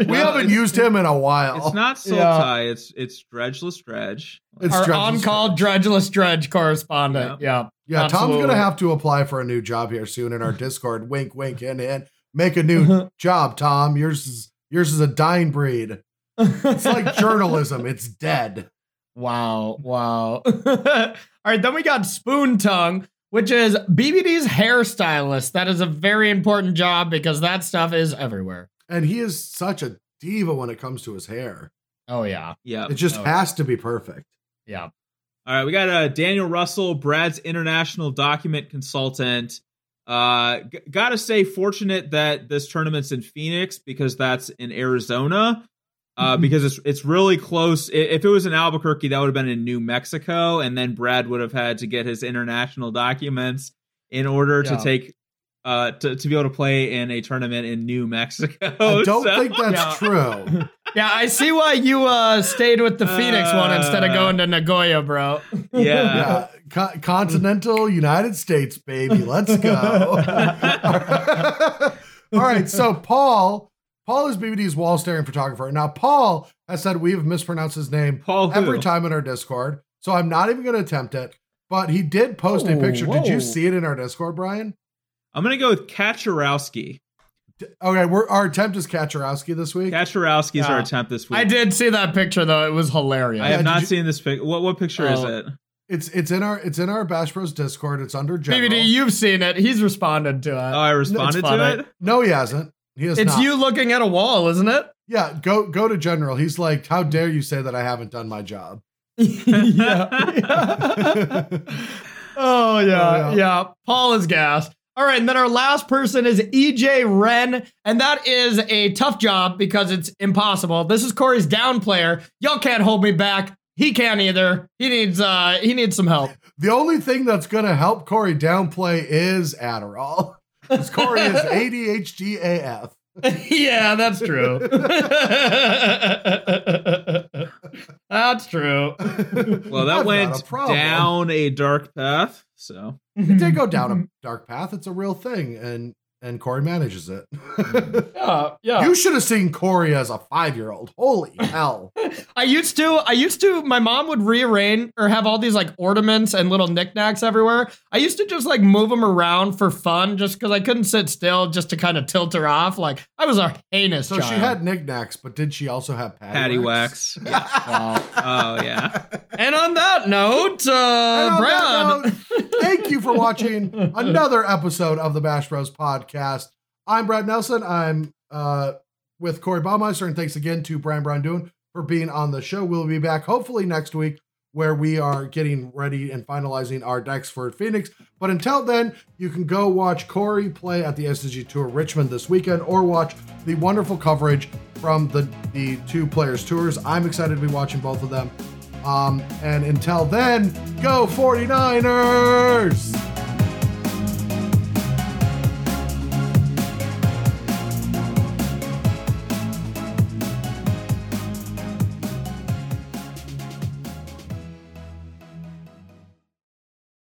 We well, haven't used him in a while. It's not Sultai. Yeah. It's it's Dredgeless Dredge. It's Our Dredgeless on-call dredgeless dredge correspondent. Yeah. Yeah, Tom's gonna have to apply for a new job here soon in our Discord. wink, wink, and and make a new job, Tom. Yours is yours is a dying breed. It's like journalism. It's dead. Wow, wow. All right, then we got Spoon Tongue, which is BBD's hairstylist. That is a very important job because that stuff is everywhere. And he is such a diva when it comes to his hair. Oh yeah, Yeah. It just Oh. has to be perfect. yeah. All right, we got uh, Daniel Russell, Brad's international document consultant. Uh, g- gotta say, fortunate that this tournament's in Phoenix because that's in Arizona. Uh, because it's it's really close. If it was in Albuquerque, that would have been in New Mexico, and then Brad would have had to get his international documents in order Yeah. to take uh to, to be able to play in a tournament in New Mexico. I don't So- think that's Yeah. true. Yeah, I see why you uh stayed with the Phoenix one instead of Uh, going to Nagoya, bro. Yeah. Yeah, co- continental United States, baby. Let's go. All right, so Paul, Paul is BBD's wall staring photographer. Now, Paul has said we have mispronounced his name Paul who? every time in our Discord, so I'm not even going to attempt it. But he did post a Oh, picture. Did you see it in our Discord, Brian? I'm gonna go with Kaczorowski. Okay, we're, our attempt is Kaczorowski this week. Kaczorowski is our attempt this week. I did see that picture though; it was hilarious. I have did not you- seen this pic. What what picture is Oh. it? It's it's in our it's in our Bash Bros Discord. It's under general. BBD, you've seen it. He's responded to it. Oh, I responded to funny. it. no, he hasn't. He it's not. you looking at a wall, isn't it? Yeah, go go to general. He's like, how dare you say that I haven't done my job? yeah. oh yeah, yeah. yeah. Paul is gassed. All right, and then our last person is EJ Ren, and that is a tough job because it's impossible. This is Corey's down player. Y'all can't hold me back. He can't either. He needs uh he needs some help. The only thing that's gonna help Corey downplay is Adderall. Because Corey is ADHD AF. yeah, that's true. that's true. Well, that That's went not a problem. down a dark path. So It did go down a mm-hmm. dark path. It's a real thing, and and Corey manages it. Yeah, yeah. You should have seen Corey as a five year old. Holy hell! I used to, I used to, my mom would rearrange or have all these like ornaments and little knickknacks everywhere. I used to just like move them around for fun just because I couldn't sit still just to kind of tilt her off. Like I was a heinous So child. she had knickknacks, but did she also have patty, patty wax. Yeah. Wow. Oh yeah. And on that note, uh, on Brad. that note, thank you for watching another episode of the Bash Bros podcast. I'm Brad Nelson. I'm uh, with Corey Baumeister, and thanks again to Brian Brown for being on the show. We'll be back hopefully next week where we are getting ready and finalizing our decks for Phoenix. But until then, you can go watch Corey play at the SCG Tour Richmond this weekend or watch the wonderful coverage from the, the two players' tours. I'm excited to be watching both of them. Um, and until then, go 49ers!